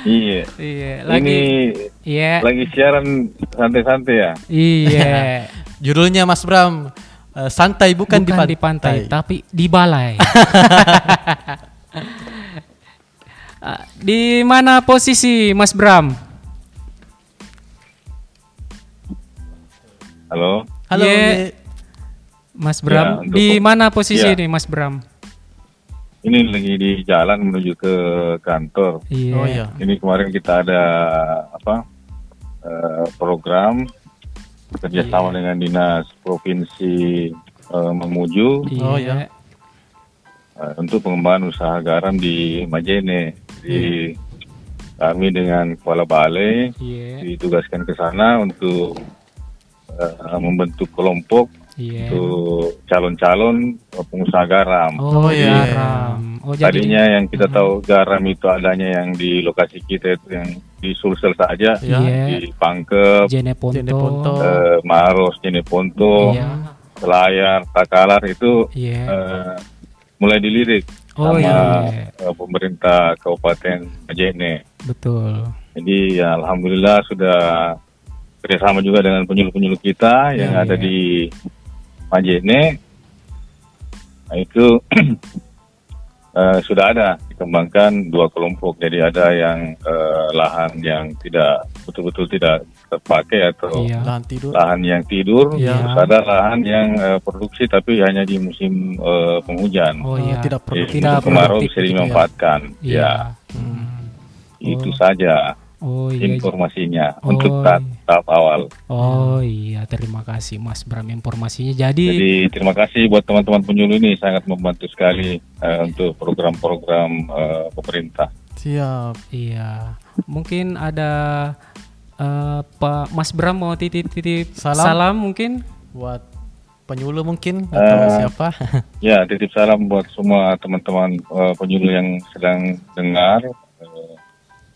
Iya. Iya, lagi Ini Iya. lagi siaran santai-santai ya. Iya. *laughs* Judulnya Mas Bram eh, santai bukan, Bukan di, di pantai, pantai. tapi di balai. Ah, *laughs* di mana posisi Mas Bram? Halo. Halo. Iya. Nek. Mas Bram, Ya, di mana posisi Ya. ini Mas Bram? Ini lagi di jalan menuju ke kantor. Iya. Oh iya. Ini kemarin kita ada apa eh, program kerjasama dengan dinas provinsi eh, Mamuju Oh iya. eh, untuk pengembangan usaha garam di Majene. Jadi kami dengan kepala balai Iya. ditugaskan ke sana untuk eh, membentuk kelompok Iya. untuk calon-calon pengusaha garam. Oh, iya. garam. Oh, jadi Tadinya yang kita tahu garam itu adanya yang di lokasi kita itu yang di Sulsel saja, Iya. di Pangkep, Jene Ponto. Jene Ponto. eh, Maros, Jeneponto, Iya. Selayar, Takalar itu Iya. eh, mulai dilirik Oh sama iya. eh, pemerintah Kabupaten Majene. Betul. Jadi ya, alhamdulillah sudah kerjasama juga dengan penyuluh-penyuluh kita yang Iya, ada iya. di Majene. Nah itu eh, *clears throat* sudah ada dikembangkan dua kelompok. Jadi ada yang eh, lahan yang tidak betul-betul tidak terpakai atau Iya. Lahan tidur. lahan yang tidur, Iya. terus ada lahan yang eh, produksi tapi hanya di musim eh, penghujan. Oh iya. tidak Jadi produktif. tidak kemarau bisa gitu ya. dimanfaatkan. Iya. Ya, Hmm. itu saja Oh iya. informasinya Oh, untuk tahap, iya. tahap awal. Oh iya, terima kasih Mas Bram informasinya. Jadi, Jadi terima kasih buat teman-teman penyuluh ini sangat membantu sekali eh, untuk program-program eh, pemerintah. Siap. iya, mungkin ada eh, Pak Mas Bram mau titip-titip Salam. salam mungkin? Buat penyuluh mungkin atau Eh, siapa? *laughs* Ya, titip salam buat semua teman-teman eh, penyuluh yang sedang dengar, eh,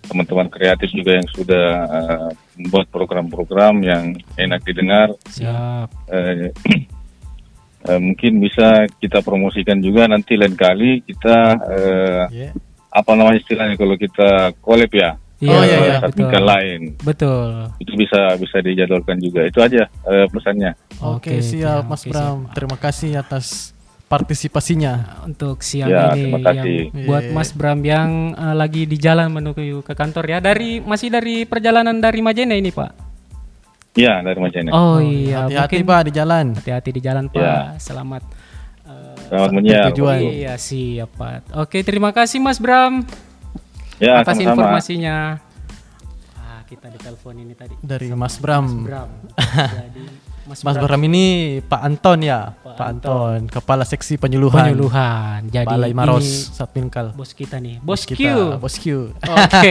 teman-teman kreatif juga yang sudah eh, membuat program-program yang enak didengar. Siap. Eh, *clears throat* eh, mungkin bisa kita promosikan juga nanti lain kali kita eh, Iya. apa namanya istilahnya kalau kita collab ya. Iya, Oh, iya, iya. satu betul. lain Betul. itu bisa bisa dijadwalkan juga itu aja eh, pesannya Oke, Oke, siap Mas oke, Bram. siap. Terima kasih atas partisipasinya. untuk siang Ya, ini terima kasih. yang buat Mas Bram yang eh, lagi di jalan menuju ke kantor ya dari masih dari perjalanan dari Majene ini Pak. Ya, dari Majene. Oh, iya, Hati-hati mungkin- Pak di jalan. Hati-hati di jalan Pak. Ya. Selamat eh, Selamat menyiar. tujuan. Iya siap Pak. Oke terima kasih Mas Bram Ya, atas sama-sama. informasinya. Ah kita ditelepon ini tadi. Dari Mas Bram. Bram. *laughs* Jadi Mas Bram ini Pak Anton ya, Pak, Anton, Kepala Seksi Penyuluhan. Penyuluhan. Jadi Balai Maros ini Satminkal. bos kita nih. Bos, Q. kita, Bos Q. Oke.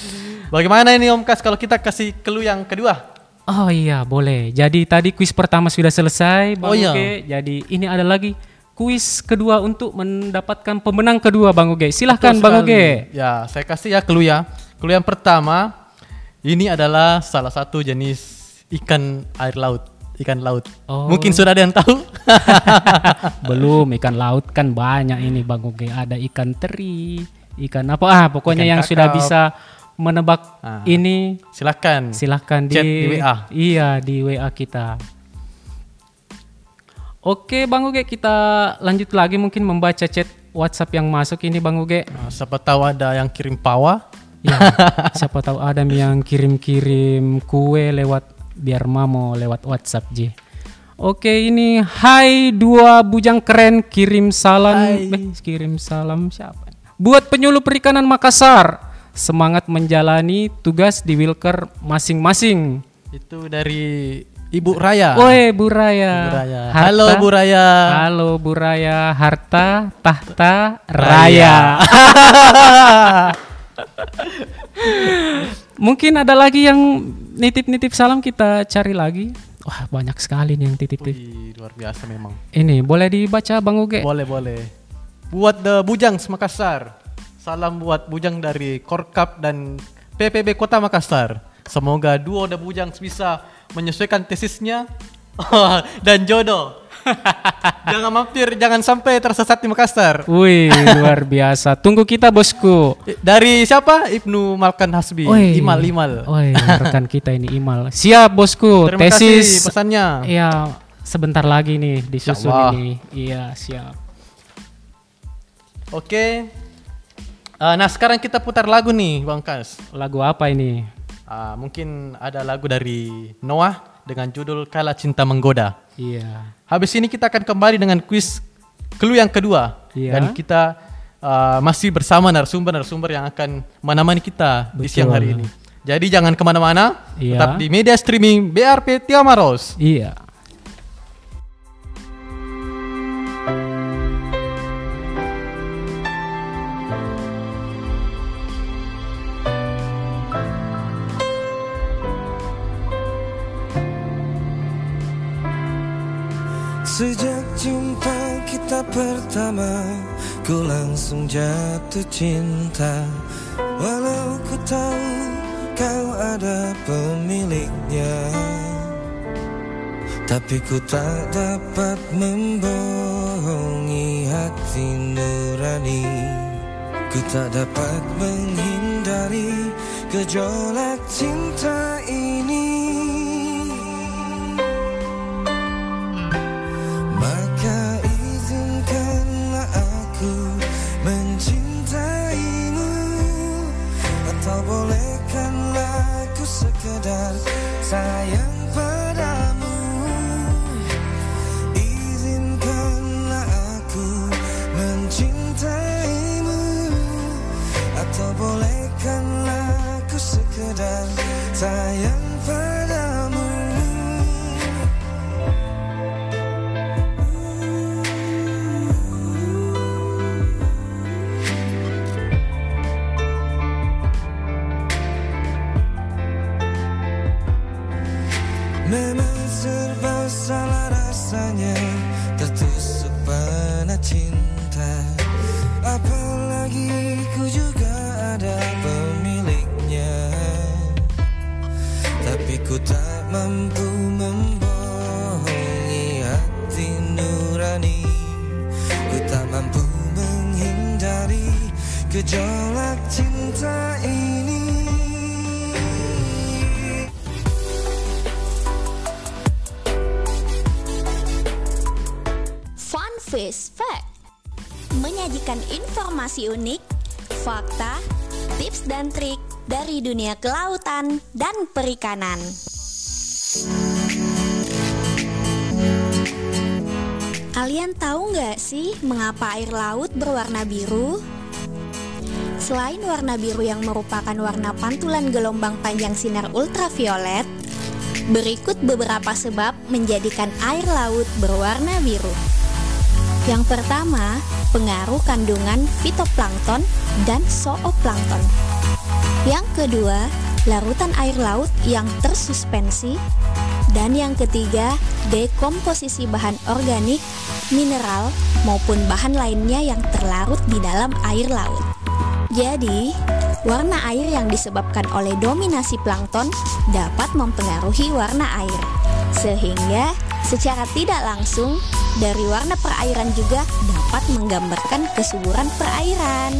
*laughs* Bagaimana ini Om Kas kalau kita kasih clue yang kedua? Oh iya boleh. Jadi tadi kuis pertama sudah selesai, Bang Oh, iya. Uge. Jadi ini ada lagi kuis kedua untuk mendapatkan pemenang kedua, Bang Uge. Silahkan, Betul Bang sekali. Uge. Ya, saya kasih ya clue ya. Clue yang pertama, ini adalah salah satu jenis ikan air laut, ikan laut. Oh. Mungkin sudah ada yang tahu. *laughs* Belum ikan laut kan banyak ini, Bang Uge. Ada ikan teri, ikan apa ah, pokoknya Ikan yang sudah bisa menebak Ah. ini. Silakan. Silahkan di, Chat di WA. Iya di WA kita. Oke, Bang Uge, kita lanjut lagi mungkin membaca chat WhatsApp yang masuk ini, Bang Uge. Nah, siapa tahu ada yang kirim pawa. Ya, siapa tahu ada yang kirim-kirim kue lewat biar mamo lewat WhatsApp Ji. Oke ini Hai dua bujang keren kirim salam eh, kirim salam siapa? Buat penyuluh perikanan Makassar semangat menjalani tugas di Wilker masing-masing. Itu dari Ibu Raya. Woi Bu Raya. Ibu Raya. Halo, Bu Raya. Halo Bu Raya. Harta tahta raya. *laughs* Mungkin ada lagi yang nitip-nitip salam kita cari lagi. Wah banyak sekali nih yang titip-titip. Luar biasa memang. Ini boleh dibaca Bang Uge? Boleh, boleh. Buat The Bujang Makassar. Salam buat Bujang dari Korkap dan PPB Kota Makassar. Semoga duo The Bujang bisa menyesuaikan tesisnya *laughs* dan jodoh. *laughs* jangan mampir, jangan sampai tersesat di Makassar. Wih luar biasa. Tunggu kita bosku. Dari siapa? Ibnu Malkan Hasbi. Woi. Imal, Imal. Woi rekan kita ini Imal. Siap bosku. Terima Tesis kasih pesannya. Iya sebentar lagi nih disusun ini. Iya siap. Oke. Eh, nah sekarang kita putar lagu nih Bang Kas. Lagu apa ini? Ah, mungkin ada lagu dari Noah dengan judul Kala Cinta Menggoda. Iya. Habis ini kita akan kembali dengan kuis clue yang kedua Iya. dan kita uh, masih bersama narasumber-narasumber yang akan menemani kita di siang hari ini. Jadi jangan ke mana-mana, Iya. tetap di media streaming BRP Tiamaros. Iya. Sejak jumpa kita pertama Ku langsung jatuh cinta. Walau ku tahu kau ada pemiliknya Tapi ku tak dapat membohongi hati nurani. Ku tak dapat menghindari gejolak cinta ini sekedar sayang informasi unik, fakta, tips dan trik dari dunia kelautan dan perikanan. Kalian tahu nggak sih mengapa air laut berwarna biru? Selain warna biru yang merupakan warna pantulan gelombang panjang sinar ultraviolet, berikut beberapa sebab menjadikan air laut berwarna biru. Yang pertama, pengaruh kandungan fitoplankton dan zooplankton. Yang kedua, larutan air laut yang tersuspensi. Dan yang ketiga, dekomposisi bahan organik, mineral, maupun bahan lainnya yang terlarut di dalam air laut. Jadi, warna air yang disebabkan oleh dominasi plankton dapat mempengaruhi warna air. Sehingga, secara tidak langsung, dari warna perairan juga dapat menggambarkan kesuburan perairan.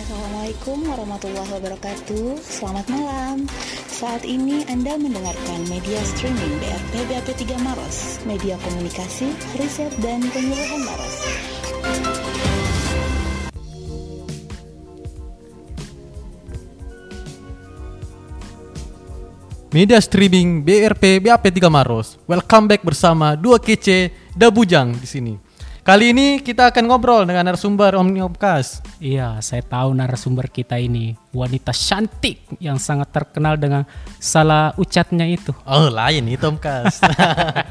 Assalamualaikum warahmatullahi wabarakatuh. Selamat malam. Saat ini Anda mendengarkan media streaming BRP BAP 3 Maros. Media komunikasi, riset, dan penyuluhan Maros Media streaming BRP BAP 3 Maros. Welcome back bersama dua kece Dabujang di sini. Kali ini kita akan ngobrol dengan narasumber Omniopcast. Iya, saya tahu narasumber kita ini wanita cantik yang sangat terkenal dengan salah ucapnya itu. Oh, lain itu Omcast.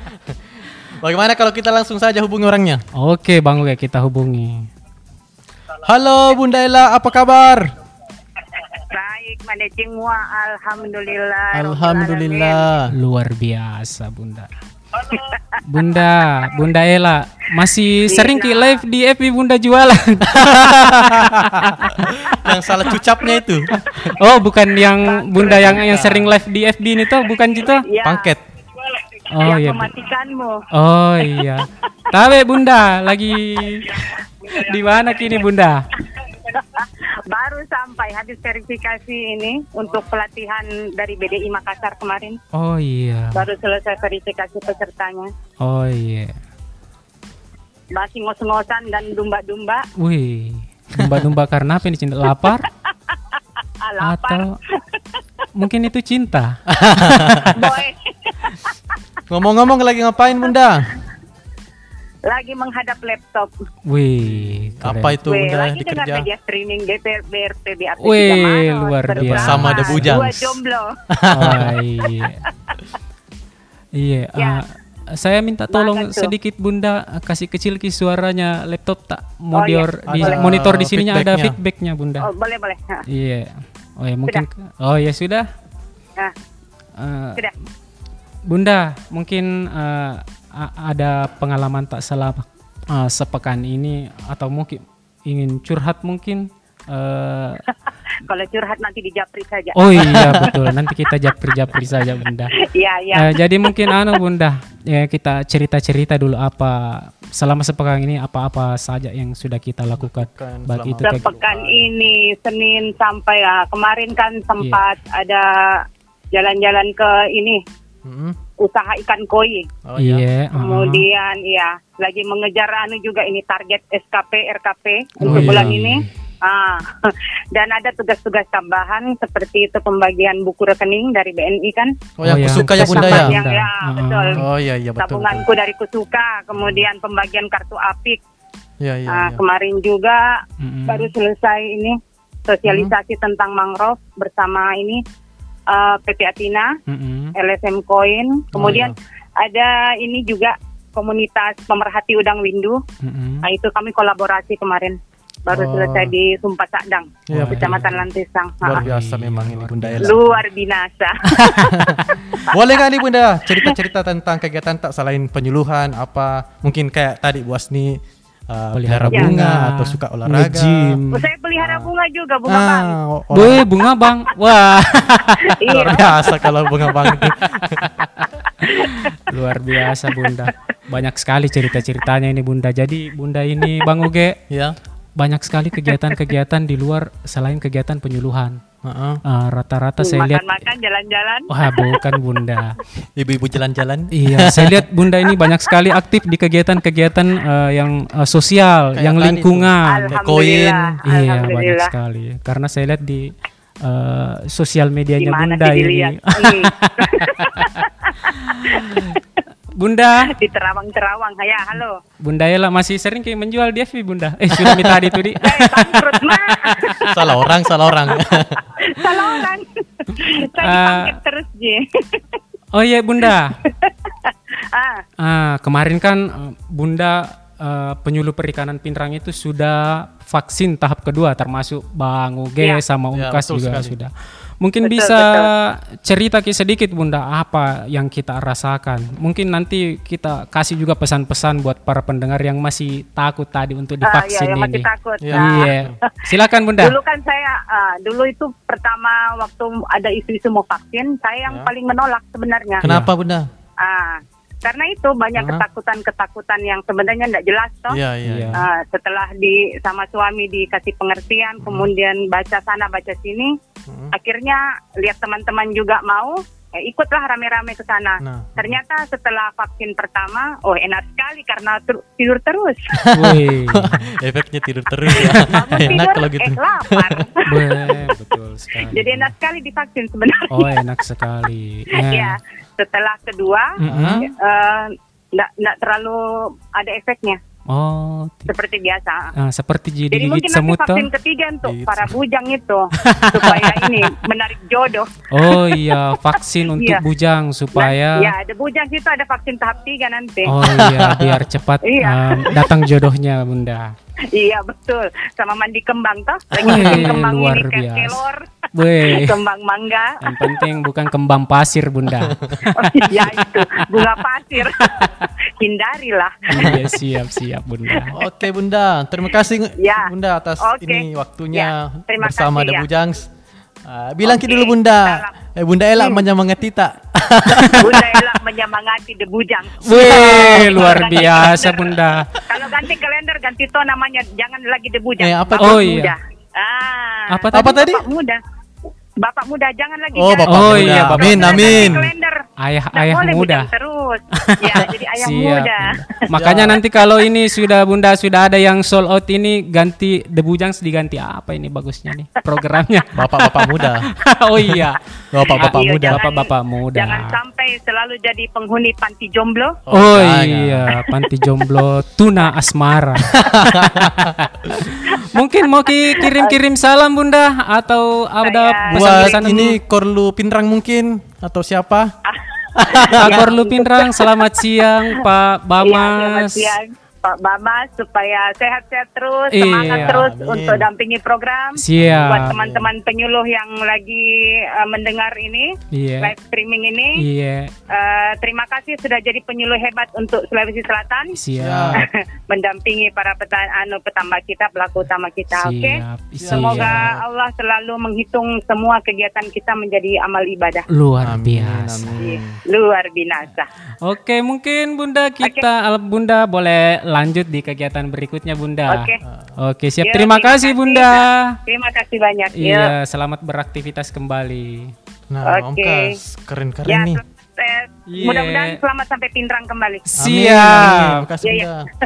*laughs* Bagaimana kalau kita langsung saja hubungi orangnya? Oke, Bang Uge, kita hubungi. Halo Bunda Ella, apa kabar? Baik, Manecing Mua, Alhamdulillah. Alhamdulillah. Luar biasa, Bunda. Bunda, Bunda Ella masih sering ki live di FB Bunda jualan. *laughs* yang salah cucapnya itu. Oh, bukan yang Bunda yang yang sering live di FB ini tuh, bukan gitu? Ya. Pangket. Oh yang iya. mematikanmu. Oh iya. Bunda lagi di mana kini Bunda? *laughs* Baru sampai habis verifikasi ini untuk pelatihan dari BDI Makassar kemarin. Oh iya. Baru selesai verifikasi pesertanya. Oh iya. Masih ngos-ngosan dan dumba-dumba. Wih. Domba-domba karena apa ini cinta lapar *laughs* lapar. atau mungkin itu cinta? *laughs* *laughs* Ngomong-ngomong lagi ngapain Bunda? Lagi menghadap laptop. Wih. keren. Apa itu Weh, Bunda lagi dengar dikerja? media streaming DPR BRP BAP Weh, 3 Maros. luar Bersama biasa. Bersama The Bujangs. Dua jomblo. *laughs* Oh, iya. *laughs* Iya. Ya. ah, saya minta tolong sedikit Bunda kasih kecil ki suaranya laptop tak Oh, iya. monitor di Ada monitor di sininya ada feedbacknya. Bunda. Oh, boleh boleh. Ha. Iya. Oh ya mungkin Oh ya sudah. Nah, Eh, sudah. Bunda, mungkin eh, a- ada pengalaman tak salah eh, sepekan ini atau mungkin ingin curhat mungkin eh, *laughs* Kalau curhat nanti di Japri saja. Oh iya *laughs* betul, nanti kita japri-japri saja Bunda. Iya, iya. Eh, jadi mungkin anu Bunda, ya kita cerita-cerita dulu apa selama sepekan ini apa-apa saja yang sudah kita lakukan. Baik itu Sepekan ini Senin sampai ya kemarin kan sempat Iya. ada jalan-jalan ke ini Hmm. Usaha ikan koi. Oh Iya, uh-huh. Kemudian ya lagi mengejar anu juga ini target SKP RKP Oh, untuk iya. bulan ini. Ah, *laughs* dan ada tugas-tugas tambahan seperti itu pembagian buku rekening dari BNI kan. Oh, yang Oh, ya. kusuka ya Bunda ya? Yang ya Ah. betul. Oh iya iya betul. Tabunganku dari Kusuka, kemudian pembagian kartu Apik. Iya iya. Ah, iya. kemarin juga Mm-mm. baru selesai ini sosialisasi Hmm. tentang mangrove bersama ini eh, PP Atina, Mm-mm. LSM Coin. Kemudian Oh, ada ini juga komunitas pemerhati udang windu. Mm-mm. Nah, itu kami kolaborasi kemarin. Baru Oh. selesai di Sumpah Sakdang, Iya, Kecamatan Lantisang. Luar biasa memang ini Bunda Ella. Luar binasa. *laughs* *laughs* Boleh nggak nih Bunda cerita-cerita tentang kegiatan tak selain penyuluhan apa mungkin kayak tadi Bu Asni uh, pelihara bunga bunga, atau suka olahraga. nge-gym. Saya pelihara bunga juga, bunga bang. Ah, o- Boy, bunga bang. *laughs* Wah. Iya. luar biasa kalau bunga bang itu. *laughs* Luar biasa Bunda. Banyak sekali cerita-ceritanya ini Bunda. Jadi Bunda ini Bang Uge ya. banyak sekali kegiatan-kegiatan di luar selain kegiatan penyuluhan. Heeh. Ah, Rata-rata saya lihat Makan-makan, jalan-jalan. Wah, bukan Bunda. *laughs* Ibu-ibu jalan-jalan. Iya, saya lihat Bunda ini banyak sekali aktif di kegiatan-kegiatan eh, yang eh, sosial, Kayak yang lingkungan. koin. Iya, banyak sekali. Karena saya lihat di eh, sosial medianya Gimana Bunda sih ini. *laughs* Bunda, Di terawang-terawang. Ya, halo. Bunda Ella masih sering kayak menjual di FB Bunda. Eh, sudah minta tadi tuh di. *laughs* salah orang. Salah orang. *laughs* Saya Ah. dipanggil terus, Ji. Oh iya Bunda. *laughs* ah, Ah, kemarin kan eh, Bunda eh, penyuluh perikanan Pinrang itu sudah vaksin tahap kedua termasuk Bang Uge Ya. sama Ya, Umkas betul juga sekali. sudah. Mungkin Betul, bisa cerita ki sedikit Bunda apa yang kita rasakan. Mungkin nanti kita kasih juga pesan-pesan buat para pendengar yang masih takut tadi untuk Ah, divaksin ya, yang ini. masih takut. Iya. Silakan Bunda. Dulu kan saya, ah, dulu itu pertama waktu ada isu-isu mau vaksin, saya yang Ya. paling menolak sebenarnya. Kenapa Bunda? Ah, karena itu banyak ketakutan-ketakutan yang sebenarnya tidak jelas toh. Iya, iya. Iya. Ah, setelah di sama suami dikasih pengertian, kemudian baca sana baca sini, akhirnya lihat teman-teman juga mau, eh, ikutlah rame-rame ke sana. Nah. Ternyata setelah vaksin pertama, oh enak sekali karena ter- tidur terus. *laughs* Wih. *laughs* Efeknya tidur terus ya. *laughs* Enak tidur, kalau gitu. eh lapar. Betul sekali. Jadi enak sekali divaksin sebenarnya. Oh, enak sekali. Ya. Ya, setelah kedua, Mm-mm. eh, nggak nggak terlalu ada efeknya Oh, ti- seperti biasa. ah, seperti jadi Jadi mungkin nanti semut toh. vaksin ketiga untuk Digigit para bujang itu *laughs* supaya ini menarik jodoh. Oh iya, vaksin *laughs* untuk Iya. bujang supaya Ya, ada bujang itu ada vaksin tahap tiga nanti. Oh iya, biar cepat um, *laughs* datang jodohnya, Bunda. Iya betul, sama mandi kembang toh. Lagi kembang luar ini kayak biasa. kelor, Weh, *laughs* kembang mangga. yang penting bukan kembang pasir, Bunda. *laughs* Oh, iya itu bunga pasir. *laughs* Hindarilah. iya, siap, siap, Bunda. Oke Bunda, terima kasih Ya. Bunda atas Oke. ini waktunya Ya, terima bersama kasih, The ya. Bujangs. Ah, bilang kita dulu Bunda. salam. Eh Bunda Ella menyemangati tak? Bunda Ella *laughs* menyemangati the bujang. Weh, luar biasa. Bunda. Kalau ganti kalender ganti to namanya jangan lagi the bujang. Eh, apa Bapak? Oh, muda. iya. Ah. Apa Apa tadi? Bapak muda. Bapak muda jangan lagi. Oh. Bapak Oh, muda. iya, Bapak amin, amin. Ayah, Nggak ayah boleh muda. bujang terus. ya, *laughs* jadi ayah Siap. muda. Makanya nanti kalau ini sudah Bunda sudah ada yang sold out ini ganti The Bujangs diganti apa ini bagusnya nih programnya. *laughs* Bapak-bapak muda. *laughs* oh iya. Bapak-bapak Iya, muda. jangan- Bapak-bapak muda. Jangan sampai selalu jadi penghuni panti jomblo. Oh, jangan. iya, panti jomblo tuna asmara. Mungkin mau ki- kirim-kirim salam Bunda atau ada pesan-pesan ini Korlu Pinrang mungkin atau siapa? Akor Lupinrang, selamat siang Pak Iya, selamat Bamas. siang. Pak Bamas supaya sehat-sehat terus, Iya, semangat terus amin. untuk dampingi program. Siap. Buat teman-teman penyuluh yang lagi eh, mendengar ini, Iya. live streaming ini, Iya, eh, terima kasih sudah jadi penyuluh hebat untuk Sulawesi Selatan. siap. *laughs* mendampingi para peta, anu petambah kita, pelaku utama kita, oke? Siap, Semoga. Allah selalu menghitung semua kegiatan kita menjadi amal ibadah. Luar Amin, biasa. amin. Luar binasa. Oke, mungkin Bunda kita al- Bunda boleh lanjut di kegiatan berikutnya Bunda. Oke. Oke, siap. Ya, terima, kasih Bunda. Terima kasih banyak. Iya, selamat beraktivitas kembali. Nah, Om Oke. Kas, keren-keren Ya, nih. eh, Iya. mudah-mudahan selamat sampai Pindrang kembali. Amin, Siap. Terima kasih. Bunda. *laughs*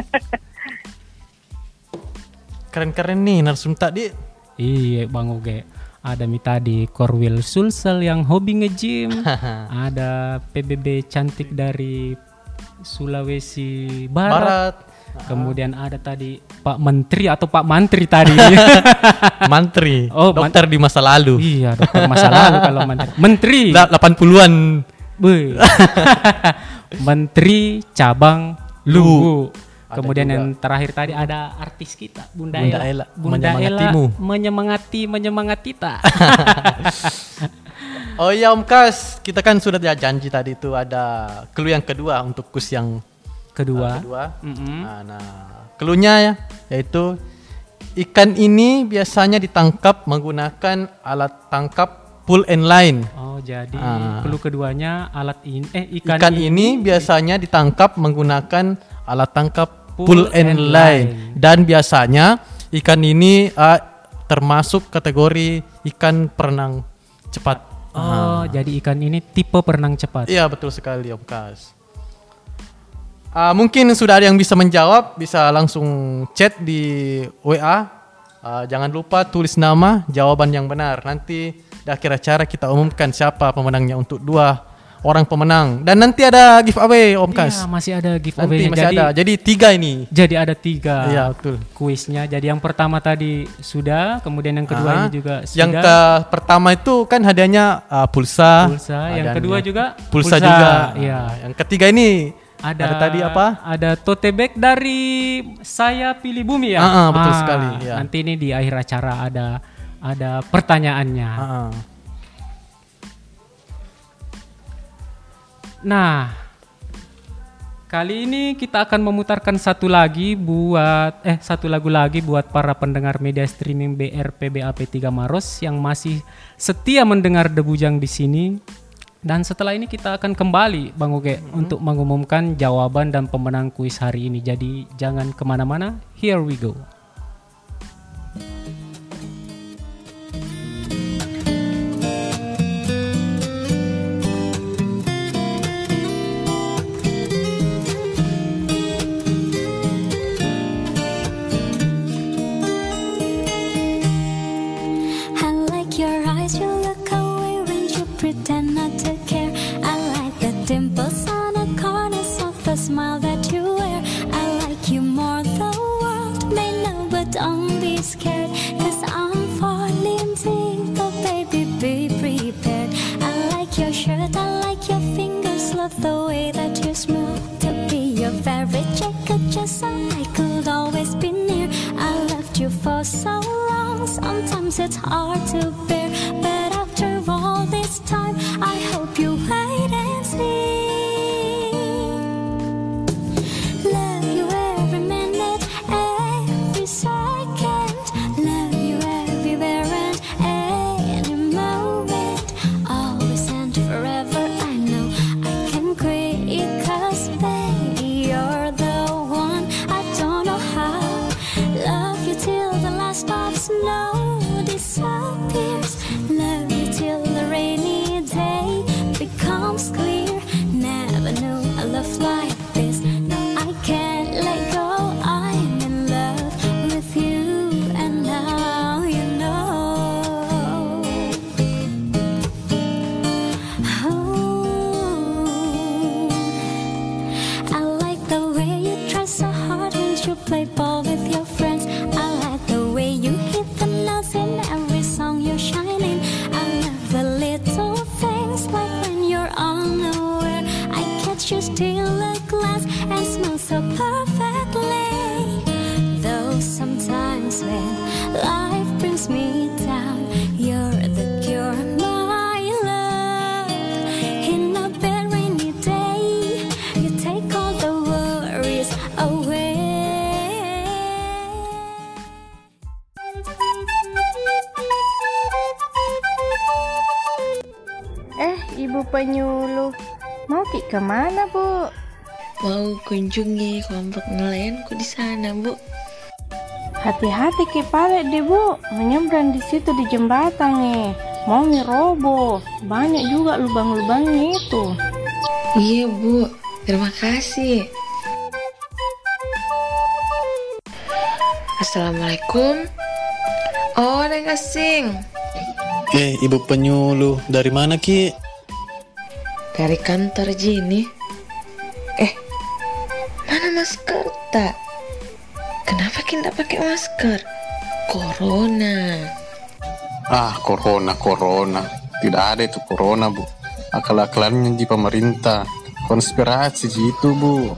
Keren-keren nih narsum tadi. Iya, Bang Uge. Ada mi tadi Korwil Sulsel yang hobi nge-gym. *laughs* Ada PBB cantik dari Sulawesi Barat. Barat. Kemudian ada tadi Pak Menteri atau Pak Mantri tadi. *laughs* Mantri. Oh, man- dokter di masa lalu. iya, dokter masa lalu kalau Menteri. Menteri. Da- 80-an. Beuh. Menteri cabang Luwu. Ada Kemudian juga. yang terakhir tadi ada artis kita Bunda, Bunda Ella. Ella, Bunda Ella menyemangati menyemangati kita. *laughs* Oh iya Om Kas, kita kan sudah ya janji tadi itu ada clue yang kedua untuk kus yang Kedua. kedua. Mm-mm. Nah, nah clue-nya ya yaitu ikan ini biasanya ditangkap menggunakan alat tangkap pull and line. Oh, jadi Ah. clue keduanya alat ini eh ikan, Ikan, ini biasanya ditangkap menggunakan alat tangkap Pull pull, and, and line. line. dan biasanya ikan ini ah, termasuk kategori ikan perenang cepat. Oh, jadi ikan ini tipe perenang cepat. Iya betul sekali Om Kas. Ah, mungkin sudah ada yang bisa menjawab, bisa langsung chat di WA. Ah, jangan lupa tulis nama, jawaban yang benar. Nanti di akhir acara kita umumkan siapa pemenangnya untuk dua orang pemenang. Dan nanti ada giveaway Om Kas. Iya, masih ada Nanti giveaway masih ada. Jadi tiga ini. Jadi ada tiga. Iya, betul. Kuisnya. Jadi yang pertama tadi sudah, kemudian yang kedua Ah, ini juga sudah. Yang ke pertama itu kan hadiahnya ah, pulsa. Pulsa, yang kedua juga pulsa, pulsa, juga. iya. Yang ketiga ini ada, tadi apa? Ada tote bag dari saya pilih bumi ya. Ah, ah, betul sekali, ya. Nanti ini di akhir acara ada ada pertanyaannya. Ah, Nah, kali ini kita akan memutarkan satu lagi buat eh satu lagu lagi buat para pendengar media streaming BRP BAP3 Maros yang masih setia mendengar Debujang di sini. Dan setelah ini kita akan kembali Bang Uge untuk mengumumkan jawaban dan pemenang kuis hari ini. Jadi jangan ke mana-mana, here we go. Smile that you wear. I like you more, the world may know, but don't be scared. Cause I'm falling deep, but baby, be prepared. I like your shirt, I like your fingers, love the way that you smell. To be your very jacket, just so I could always be near. I loved you for so long, sometimes it's hard to bear. But kunjungi kelompok nelayanku di sana, Bu. Hati-hati ke palet deh, Bu. Menyeberang di situ di jembatan nih. Mau nih roboh. Banyak juga lubang-lubangnya itu. Iya, Bu. Terima kasih. Assalamualaikum. Oh, Neng Asing. Eh, ibu penyuluh, dari mana Ki? Dari kantor Jini. Masker? Corona. Ah, corona, corona. Tidak ada itu corona, Bu. Akal-akalannya di pemerintah. Konspirasi Ji, itu, Bu.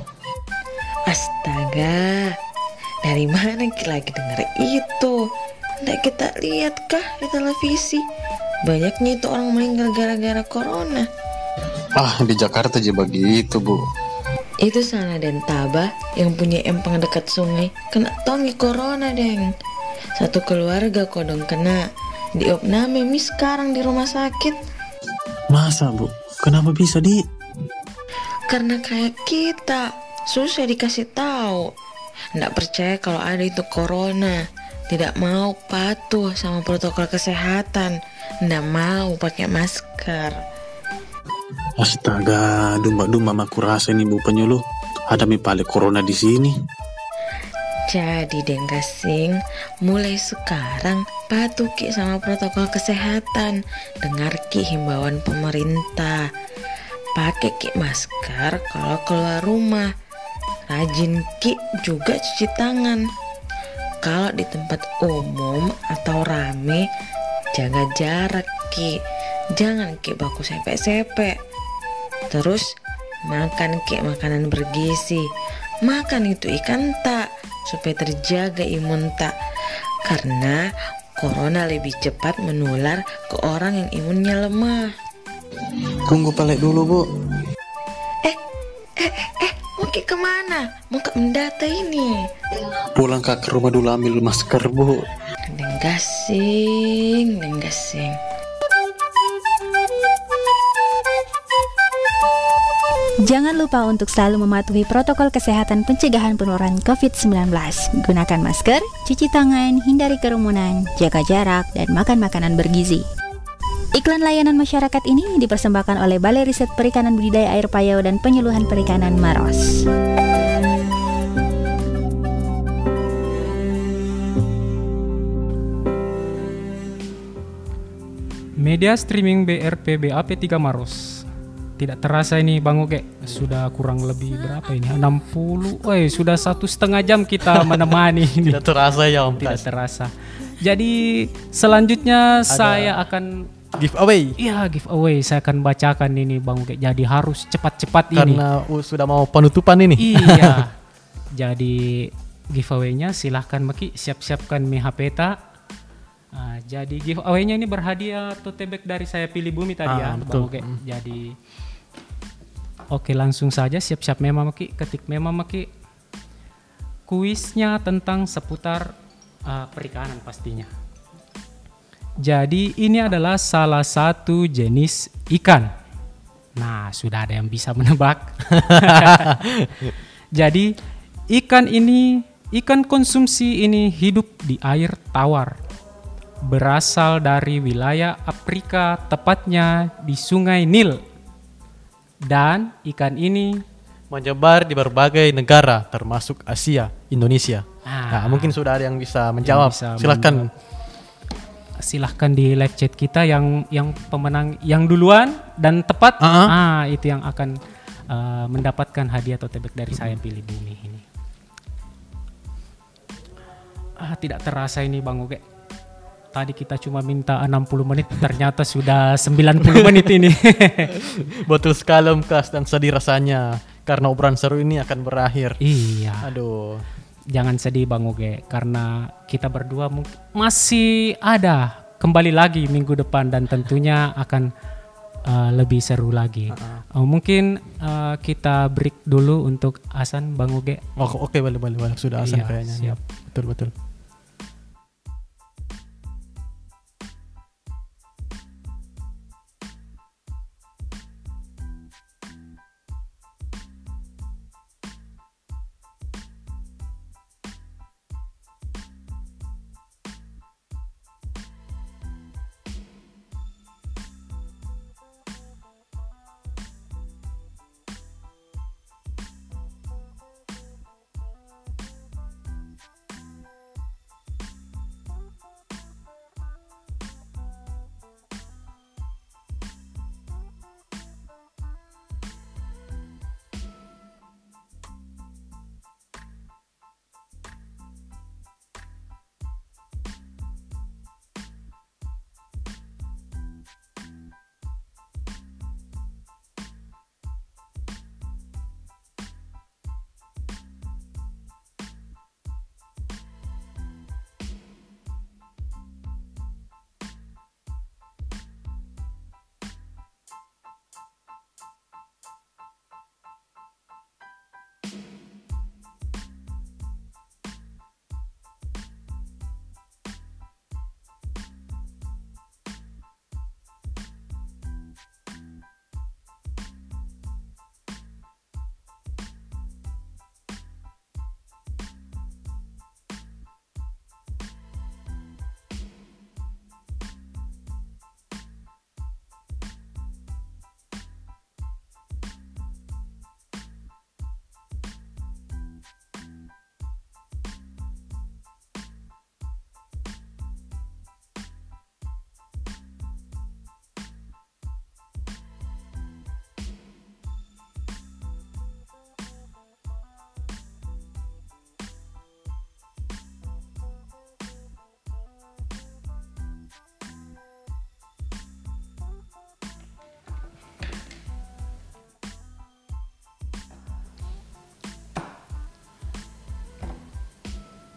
Astaga. Dari mana kita lagi dengar itu? Tidak kita lihat kah di televisi? Banyaknya itu orang meninggal gara-gara corona. Ah, di Jakarta aja begitu, Bu. Itu sana dan Taba yang punya empang dekat sungai kena tongi corona, Deng. Satu keluarga kodong kena. Diopname mi sekarang di rumah sakit Masa, Bu? Kenapa bisa, Di? karena kayak kita susah dikasih tahu. Nggak percaya kalau ada itu corona. tidak mau patuh sama protokol kesehatan, ndak mau pakai masker. Astaga, domba-domba maku rasa ini bu penyuluh. Ada mi pale corona di sini. Jadi Deng Gasing, mulai sekarang patuh Ki sama protokol kesehatan. Dengar Ki himbauan pemerintah. Pakai Ki masker kalau keluar rumah. Rajin Ki juga cuci tangan. Kalau di tempat umum atau rame, jaga jarak Ki. Jangan Ki baku sepek-sepek. Terus makan Ki makanan bergizi. Makan itu ikan tak supaya terjaga imun tak. Karena corona lebih cepat menular ke orang yang imunnya lemah. Tunggu palek dulu bu. Eh, eh, eh, mau ke ke mana? Mau ke mendata ini? Pulang kak ke rumah dulu ambil masker bu. Neng gasing, Jangan lupa untuk selalu mematuhi protokol kesehatan pencegahan penularan COVID-19. Gunakan masker, cuci tangan, hindari kerumunan, jaga jarak, dan makan makanan bergizi. Iklan layanan masyarakat ini dipersembahkan oleh Balai Riset Perikanan Budidaya Air Payau dan Penyuluhan Perikanan Maros. Media streaming BRP BAP3 Maros. Tidak terasa ini Bang Oge sudah kurang lebih berapa ini? 60 Woi sudah satu setengah jam kita *laughs* menemani ini. Tidak terasa ya Om Tidak terasa. Jadi selanjutnya saya akan giveaway. Iya giveaway. Saya akan bacakan ini Bang Oge Jadi harus cepat-cepat ini. Karena uh, sudah mau penutupan ini. Iya. *laughs* jadi giveaway-nya silahkan Maki siap-siapkan mi HP. Nah, jadi giveaway-nya ini berhadiah tote bag dari saya pilih bumi tadi Ah, ya, betul. Bang Oge. Jadi Oke, langsung saja siap-siap memang Maki, ketik memang Maki. Kuisnya tentang seputar uh, perikanan pastinya. Jadi ini adalah salah satu jenis ikan. Nah, sudah ada yang bisa menebak. *laughs* Jadi ikan ini, ikan konsumsi ini hidup di air tawar. Berasal dari wilayah Afrika, tepatnya di Sungai Nil. Dan ikan ini menyebar di berbagai negara termasuk Asia, Indonesia. Ah. Nah, mungkin sudah ada yang bisa menjawab. bisa Silakan. silahkan di live chat kita yang yang pemenang yang duluan dan tepat Ah. ah itu yang akan uh, mendapatkan hadiah tote bag dari saya pilih bumi ini ah tidak terasa ini bang Oge tadi kita cuma minta 60 menit ternyata sudah 90 menit ini *laughs* Betul sekali Om Kas dan sedih rasanya karena obrolan seru ini akan berakhir. iya Aduh. jangan sedih bang Oge karena kita berdua masih ada kembali lagi minggu depan dan tentunya akan uh, lebih seru lagi. Uh, mungkin uh, kita break dulu untuk Hasan bang Oge. Oh, oke boleh boleh boleh sudah asan Iya, kayaknya. siap. Betul betul.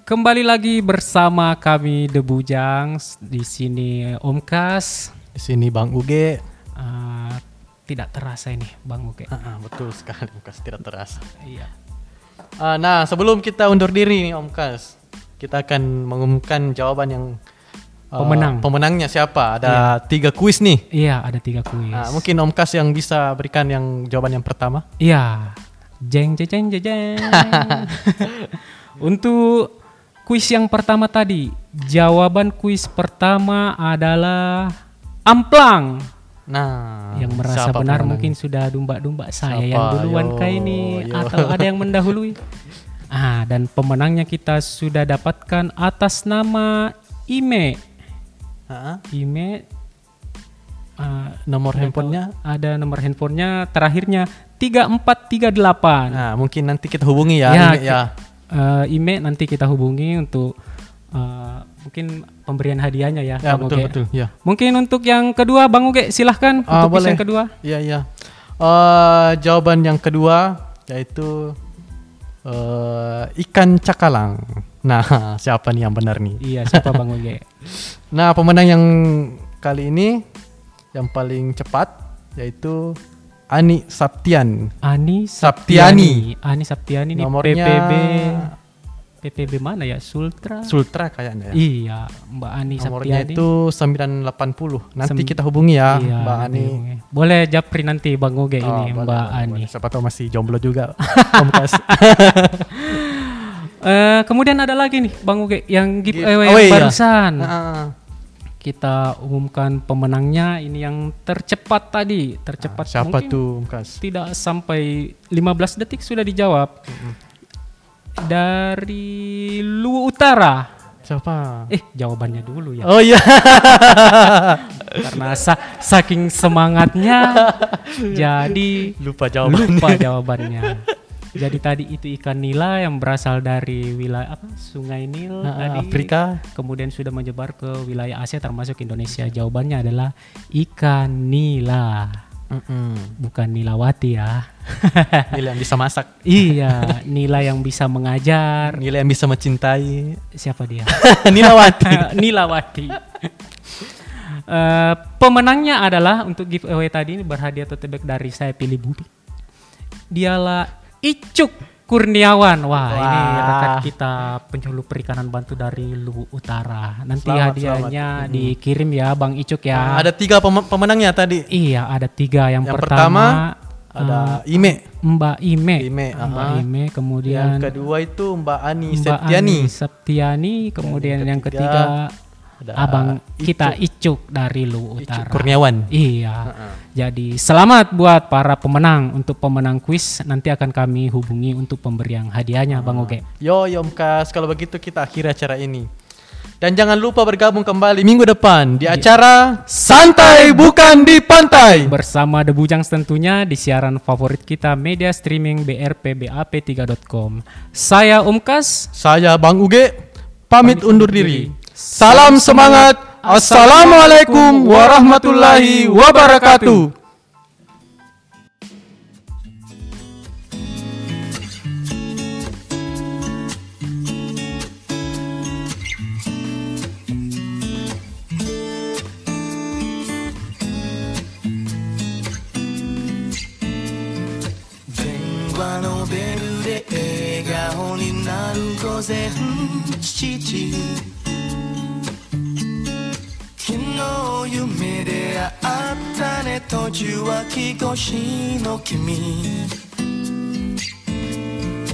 Kembali lagi bersama kami The Bujangs di sini Om Kas. Di sini Bang Uge. Ah, tidak terasa ini Bang Uge. Ah, ah, betul sekali Om Kas tidak terasa. Iya. Ah, nah sebelum kita undur diri nih Om Kas, kita akan mengumumkan jawaban yang ah, Pemenang. pemenangnya siapa? Ada tiga kuis nih. Iya, ada tiga kuis. Nah, mungkin Om Kas yang bisa berikan yang jawaban yang pertama. Iya. Jeng jeng jeng jeng. jeng. *laughs* Untuk kuis yang pertama tadi, jawaban kuis pertama adalah amplang. Nah, yang merasa benar pemenangnya? mungkin sudah dumba-dumba saya Siapa? yang duluan Yo, kah ini yo. atau ada yang mendahului. *laughs* Ah, dan pemenangnya kita sudah dapatkan atas nama Ime. Ah, Ime ah, Nomor handphonenya? Ada nomor handphonenya terakhirnya 3438. Nah, mungkin nanti kita hubungi ya. Ya, Ime, ya. Eh, Ime nanti kita hubungi untuk eh, mungkin pemberian hadiahnya ya. Ya, Bang betul, Uge. betul, ya. Mungkin untuk yang kedua Bang Uge silahkan Ah, untuk boleh. yang kedua. Iya, iya. Eh, jawaban yang kedua yaitu eh, ikan cakalang. Nah, *laughs* siapa nih yang benar nih? Iya, siapa Bang Uge? *laughs* nah, pemenang yang kali ini yang paling cepat yaitu Ani Saptian. Ani Saptiani. Ani Saptiani ini Nomornya PPB PPB mana ya? Sultra. Sultra kayaknya ya. Iya, Mbak Ani Nomornya Saptiani. itu 980. Nanti Sem- kita hubungi ya, Iya, Mbak Ani. hubungi. Boleh japri nanti Bang Uge Oh, ini boleh, Mbak boleh, Ani. boleh. Siapa tahu masih jomblo *laughs* juga. Om Kas. Eh, kemudian ada lagi nih Bang Uge yang giveaway Giveaway, yang ya. barusan. Ah. Kita umumkan pemenangnya ini yang tercepat tadi, tercepat Ah, siapa mungkin tuh, Kas? Tidak sampai 15 detik sudah dijawab. Dari Lu Utara. Siapa? Eh, jawabannya dulu ya. Oh iya. *laughs* Karena sa- saking semangatnya *laughs* jadi Lupa jawabannya. Lupa jawabannya. Jadi tadi itu ikan nila yang berasal dari wilayah apa? Sungai Nil Ah, tadi. Afrika. Kemudian sudah menyebar ke wilayah Asia termasuk Indonesia. Jawabannya adalah ikan nila. Bukan nilawati ya. *laughs* Nila yang bisa masak. iya, nila yang bisa mengajar. Nila yang bisa mencintai. Siapa dia? *laughs* Nilawati. *laughs* Nilawati. Eh, pemenangnya adalah untuk giveaway tadi ini berhadiah tote bag dari saya pilih bumi. Dialah Icuk Kurniawan. Wah, ini Wah. rekan kita penyuluh perikanan bantu dari Luwu Utara. Nanti Selamat, hadiahnya selamat. Hmm. dikirim ya Bang Icuk ya. Ada tiga pem- pemenangnya tadi. Iya, ada tiga. Yang, Yang pertama, pertama ada eh, Ime. Mbak Ime. Ime, Mbak. Ime, kemudian Yang kedua itu Mbak Ani Mbak Septiani. Ani Septiani, kemudian yang ketiga, ada Abang Icuk. kita Icuk dari Lu Utara. Kurniawan. Iya. Heeh. Jadi selamat buat para pemenang. Untuk pemenang kuis nanti akan kami hubungi untuk pemberian hadiahnya Bang Oge. Yo Yom Kas, kalau begitu kita akhiri acara ini. Dan jangan lupa bergabung kembali minggu depan di acara Santai Bukan di Pantai. Bersama The Bujangs tentunya di siaran favorit kita media streaming brpbap3.com. Saya Umkas, saya Bang Uge, pamit undur diri. Salam semangat. Assalamualaikum warahmatullahi wabarakatuh. Beru de ega honi」「夢で会ったね。と受話器越しの君」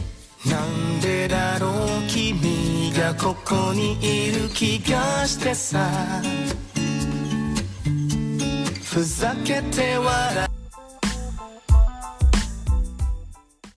「なんでだろう君がここにいる気がしてさ」ふざけて笑